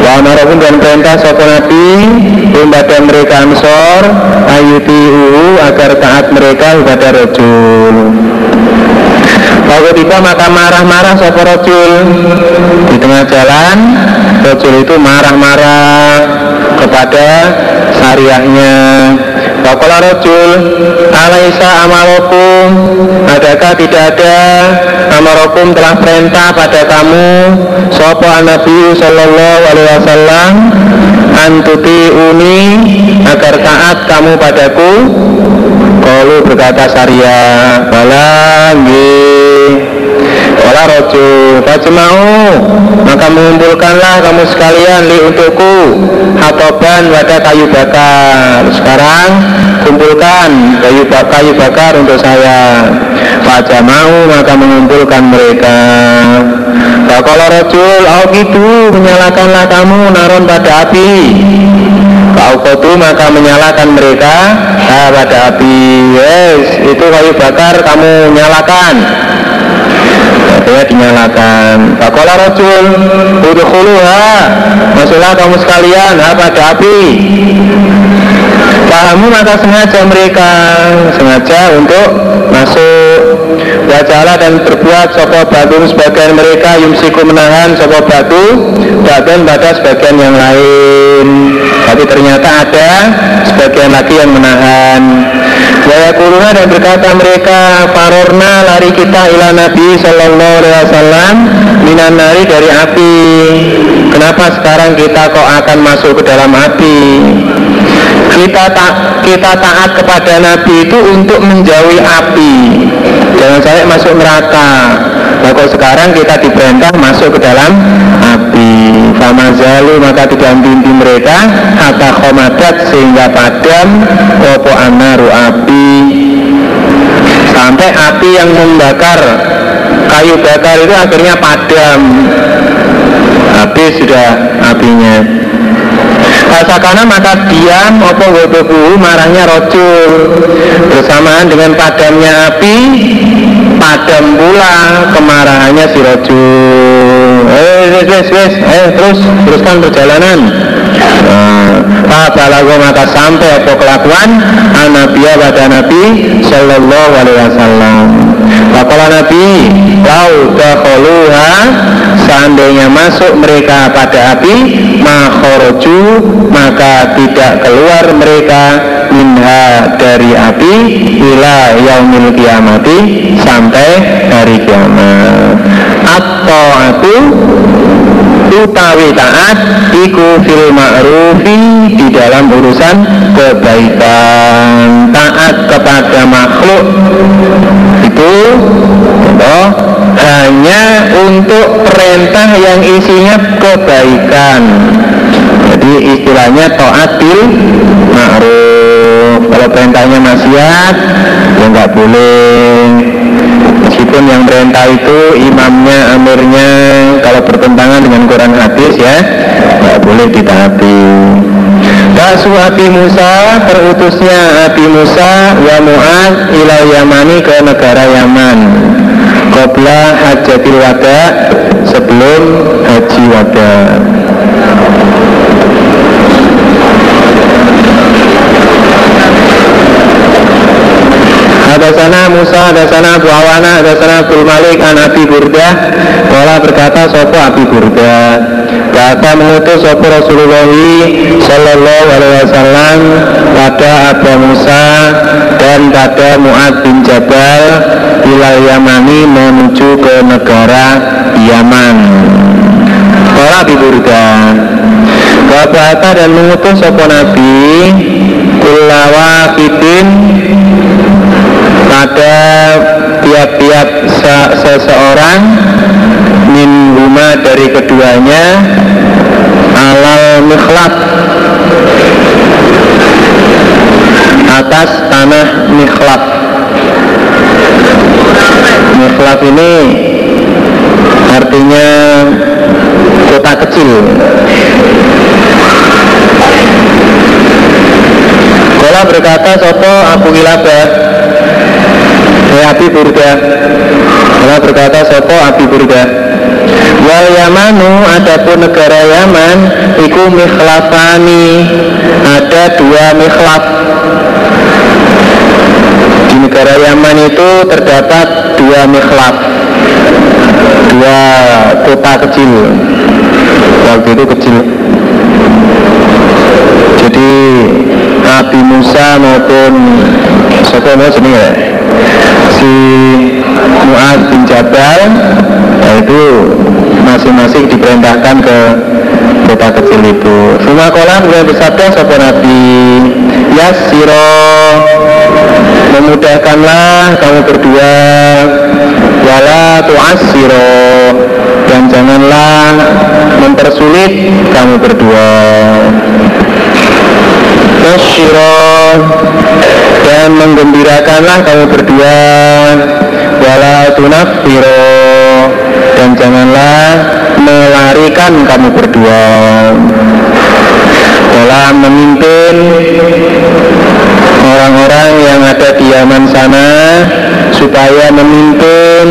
Wa amarahum dan perintah sopo Nabi kepada mereka ansor Ayuti agar taat mereka kepada rojul Waktu tiba maka marah-marah sopo rojul Di tengah jalan Rojul itu marah-marah kepada syariahnya Wakola rojul Alaisa amarokum Adakah tidak ada? Amarokum telah perintah pada kamu. Sopo Nabi Sallallahu Alaihi Wasallam? Antuti uni Agar taat kamu padaku. Kalau berkata syariah Balanggi Wala roju mau. Maka mengumpulkanlah kamu sekalian Li untukku. Hatoban pada kayu bakar. Sekarang kumpulkan kayu, kayu bakar untuk saya. Fajar mau maka mengumpulkan mereka. Kalau rojul Oh gitu. Menyalakanlah kamu naron pada api. Kau kotu maka menyalakan mereka nah, pada api. Yes Itu kayu bakar kamu nyalakan Akhirnya dinyalakan. Fakola rojul Udhuluha Masuklah kamu sekalian ha, pada api. Pahamu maka sengaja mereka Sengaja untuk masuk. Wajala dan berbuat sopo batu sebagian mereka Yumsiku menahan sopo batu Bagian pada sebagian yang lain. Tapi ternyata ada Sebagian lagi yang menahan Waya kuruna dan berkata mereka Farorna lari kita ila Nabi Sallallahu Alaihi Wasallam Minan nari dari api. Kenapa sekarang kita kok akan masuk ke dalam api? Kita tak kita taat kepada Nabi itu untuk menjauhi api. Jangan sampai masuk neraka. Nah kok sekarang kita diperintah masuk ke dalam api famazalu maka tidak henti mereka. Kata khomadat sehingga padam. Opo anaru api. Sampai api yang membakar kayu bakar itu akhirnya padam. Habis sudah apinya. Pasakana maka diam opo wodobu marahnya rojul. Bersamaan dengan padamnya api Padam pula kemarahannya si rojul Eh, wes, wes, eh, terus, teruskan perjalanan. Pak balago maka sampai apa kelakuan Anabiya pada Nabi Sallallahu alaihi wasallam. Wakala Nabi Lau dakholuha Seandainya masuk mereka pada api Makhoroju Maka tidak keluar mereka Minha dari api Ila yaumil kiamati Sampai hari kiamat Atau aku utawi taat iku fil ma'rufi di dalam urusan kebaikan. Taat kepada makhluk. Itu contoh hanya untuk perintah yang isinya kebaikan. Jadi istilahnya taatil ma'ruf. Kalau perintahnya maksiat ya nggak boleh meskipun yang perintah itu imamnya, amirnya kalau bertentangan dengan Quran hadis ya nggak boleh ditaati. Rasu Abi Musa terutusnya Abi Musa wa Mu'ad ila Yamani ke negara Yaman. Qobla hajatil wada sebelum haji wada Hadasana Musa, hadasana Abu Awana, hadasana Abdul Malik, an Abi Burdah Wala berkata sopo Abi Burdah Kata mengutus sopo Rasulullah Sallallahu alaihi wasallam Pada Abu Musa Dan pada Mu'ad bin Jabal Ilal Yamani menuju ke negara Yaman. Wala Abi Burdah Kata dan mengutus sopo Nabi Kulawa Kidin pada tiap-tiap seseorang min huma dari keduanya alal mikhlaf atas tanah mikhlaf mikhlaf ini artinya kota kecil Kala berkata Sopo Kilabah Ya Abi Burda Allah berkata Sopo Abi Burda Wal Yamanu adapun negara Yaman Iku mikhlafani. Ada dua mikhlaf. Di negara Yaman itu terdapat dua mikhlaf. Dua kota kecil. Waktu itu kecil. Jadi Nabi Musa maupun Sopo mau ya si Mu'ad bin Jabal yaitu masing-masing diperintahkan ke kota kecil itu. Semua kolam kemudian bersabda sopo Nabi Yasiro memudahkanlah kamu berdua. Wala tu'asiro dan janganlah mempersulit kamu berdua Nasyiro dan menggembirakanlah kamu berdua. Wala tunafiro dan janganlah melarikan kamu berdua. Dalam memimpin orang-orang yang ada di Yaman sana supaya memimpin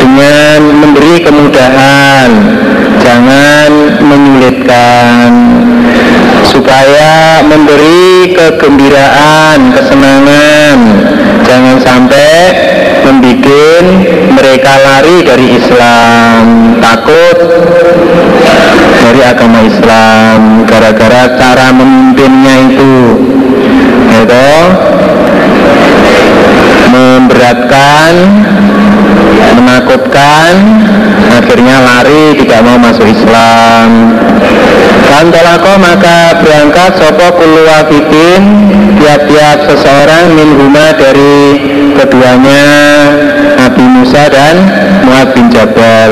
dengan memberi kemudahan. Jangan menyulitkan supaya memberi kegembiraan, kesenangan. Jangan sampai membuat mereka lari dari Islam. Takut dari agama Islam gara-gara cara memimpinnya itu. Itu memberatkan menakutkan akhirnya lari tidak mau masuk Islam Kantolako maka berangkat sopo kuluwafikin tiap-tiap seseorang min huma dari keduanya Nabi Musa dan Muad bin Jabal.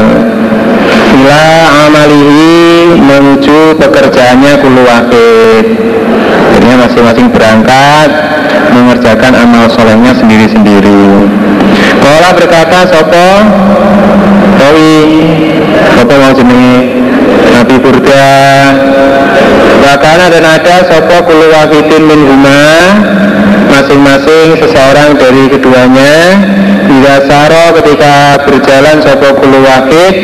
Ila amalihi menuju pekerjaannya kuluwafid Akhirnya masing-masing berangkat mengerjakan amal solehnya sendiri-sendiri. Kala berkata sopo? Rawi Sopo mau jenenge Nabi Burda. Wakana dan ada sopo kulu wafidin min Masing-masing seseorang dari keduanya. Bila saro ketika berjalan sopo kulu wafid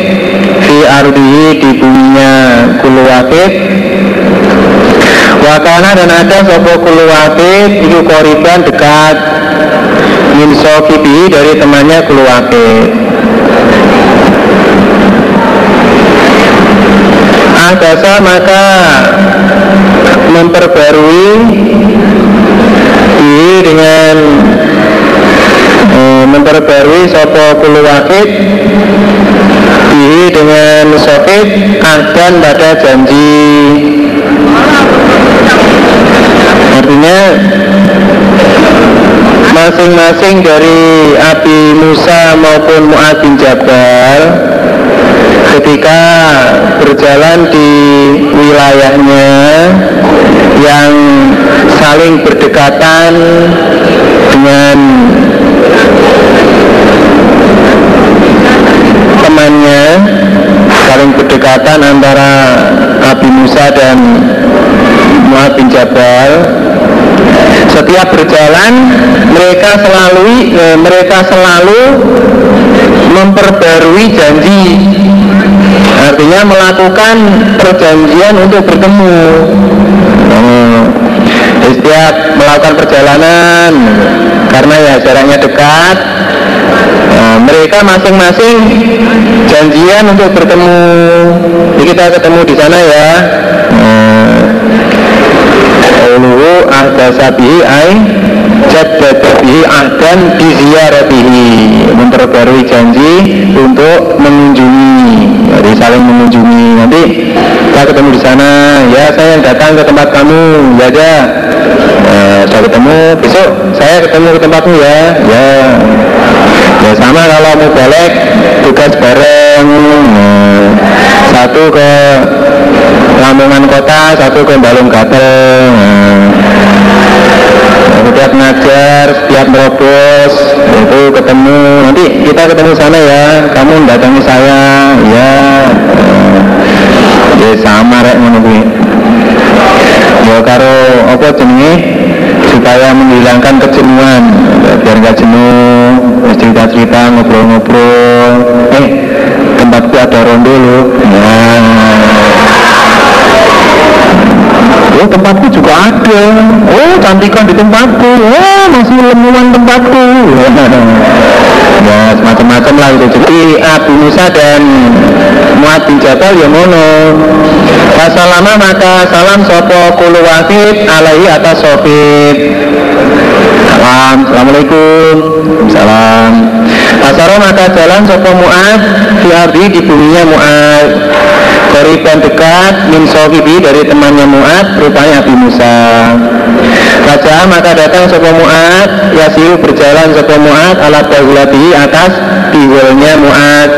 Fi ardihi di buminya kulu wafid Wakana dan ada sopo kuluwakit Iku koriban dekat Min sokibi dari temannya kuluwakit Agasa maka memperbarui diri dengan eh, memperbarui sopo kuluwakit diri dengan sokit adan pada janji. Artinya masing-masing dari Abi Musa maupun Mu'ad bin Jabal ketika berjalan di wilayahnya yang saling berdekatan dengan temannya saling berdekatan antara Abi Musa dan Mu'ad bin Jabal setiap berjalan mereka selalu eh, mereka selalu memperbarui janji. Artinya melakukan perjanjian untuk bertemu. Hmm. setiap melakukan perjalanan karena ya jaraknya dekat nah, mereka masing-masing janjian untuk bertemu. Jadi kita ketemu di sana ya. Ulu ahda sabihi jaddadabihi ahdan di ziyaratihi. Memperbarui janji untuk mengunjungi. Jadi saling mengunjungi. Nanti kita ketemu di sana. Ya saya datang ke tempat kamu. Ya aja nah, saya ketemu. Besok saya ketemu ke tempatmu ya. Ya. Ya sama kalau mau balik tugas bareng. Nah, satu ke Lamongan kota, satu ke Balung Gatel. Nah, setiap ngajar, setiap merobos itu ketemu. Nanti kita ketemu sana ya. Kamu datangi saya. Ya ya sama rek menunggu ya karo apa jenenge? Supaya menghilangkan kejenuhan biar nggak jenuh cerita-cerita ngobrol-ngobrol. Eh tempatku ada rondo loh nah Oh tempatku juga ada. Oh cantikan di tempatku. Oh masih lemuan tempatku. Ya semacam-macam lah itu. Jadi Abu Musa dan Muad bin Jabal ya mono Wasalama maka salam sopo kulu wahid alaihi atas sofit Salam Assalamualaikum. Salam. Asaro maka jalan sopo Muad Di di buminya Muad Koriban dekat min sohibi dari temannya Mu'ad rupanya Abi Musa. Raja maka datang sopo Mu'ad Yasiru berjalan sopo Mu'ad alat bahulati atas biwilnya Mu'ad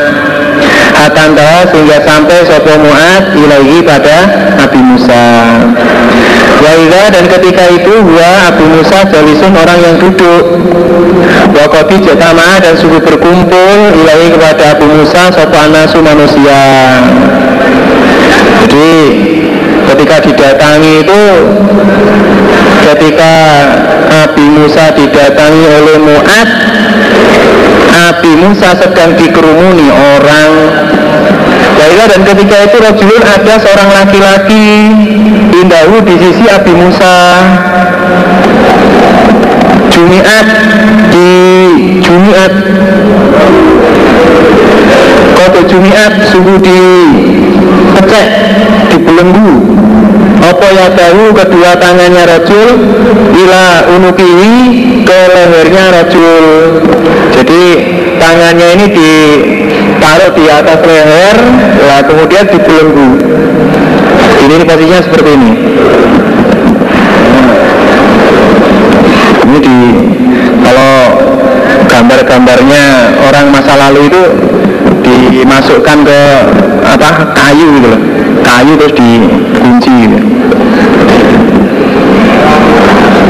Hatanta sehingga sampai sopo Mu'ad ilahi pada Abi Musa. Waiza dan ketika itu gua Abu Musa jalisun orang yang duduk. Wakoti jatama dan suku berkumpul ilahi kepada Abu Musa sopo anasu manusia. Jadi ketika didatangi itu ketika Nabi Musa didatangi oleh Mu'ad Nabi Musa sedang dikerumuni orang. Baiklah dan ketika itu Rajulun ada seorang laki-laki. Indahu di sisi Abi Musa. Jumiat di Jumiat. Kode Jumiat suhu di pecek dibelenggu apa ya tahu kedua tangannya rajul ila unukihi ke lehernya rajul. Jadi tangannya ini ditaruh di atas leher lah kemudian dibelenggu. Ini, ini posisinya seperti ini. Ini di kalau gambar-gambarnya orang masa lalu itu dimasukkan ke apa kayu gitu loh. Kayu terus dikunci gitu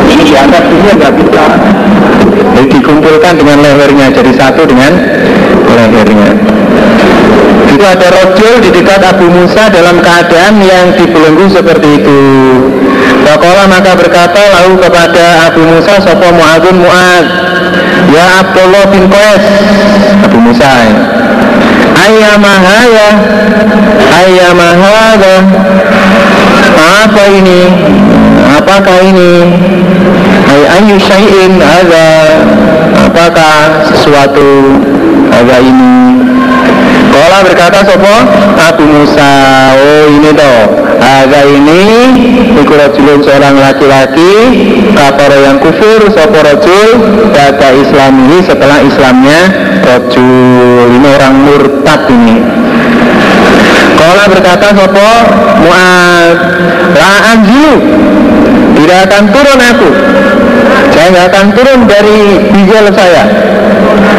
ini diangkat ini nggak bisa jadi dikumpulkan dengan lehernya jadi satu dengan lehernya. Itu ada rojul di dekat Abu Musa dalam keadaan yang dibelenggu seperti itu. Wakola maka berkata lalu kepada Abu Musa Sopo Mu'adun Mu'ad Ya Abdullah bin Qais. Abu Musa ya ayamahaya. Ayamahada apa ini? Apakah ini? Ayu syai'in ada. Apakah sesuatu ada ini? Kala berkata sopo? Abu Musa. Oh ini toh Ada ini Iku rajulun seorang laki-laki Kaporo yang kufur Sopo rajul Data islami setelah islamnya Rajul. Ini orang murtad ini. Kala berkata sopo Mu'ad La anjilu Tidak akan turun aku. Saya tidak akan turun dari bijal saya.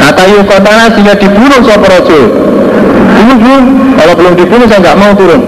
Atayu kotana sehingga dibunuh sopo rajul. Belum belum kalau belum dibunuh saya nggak mau turun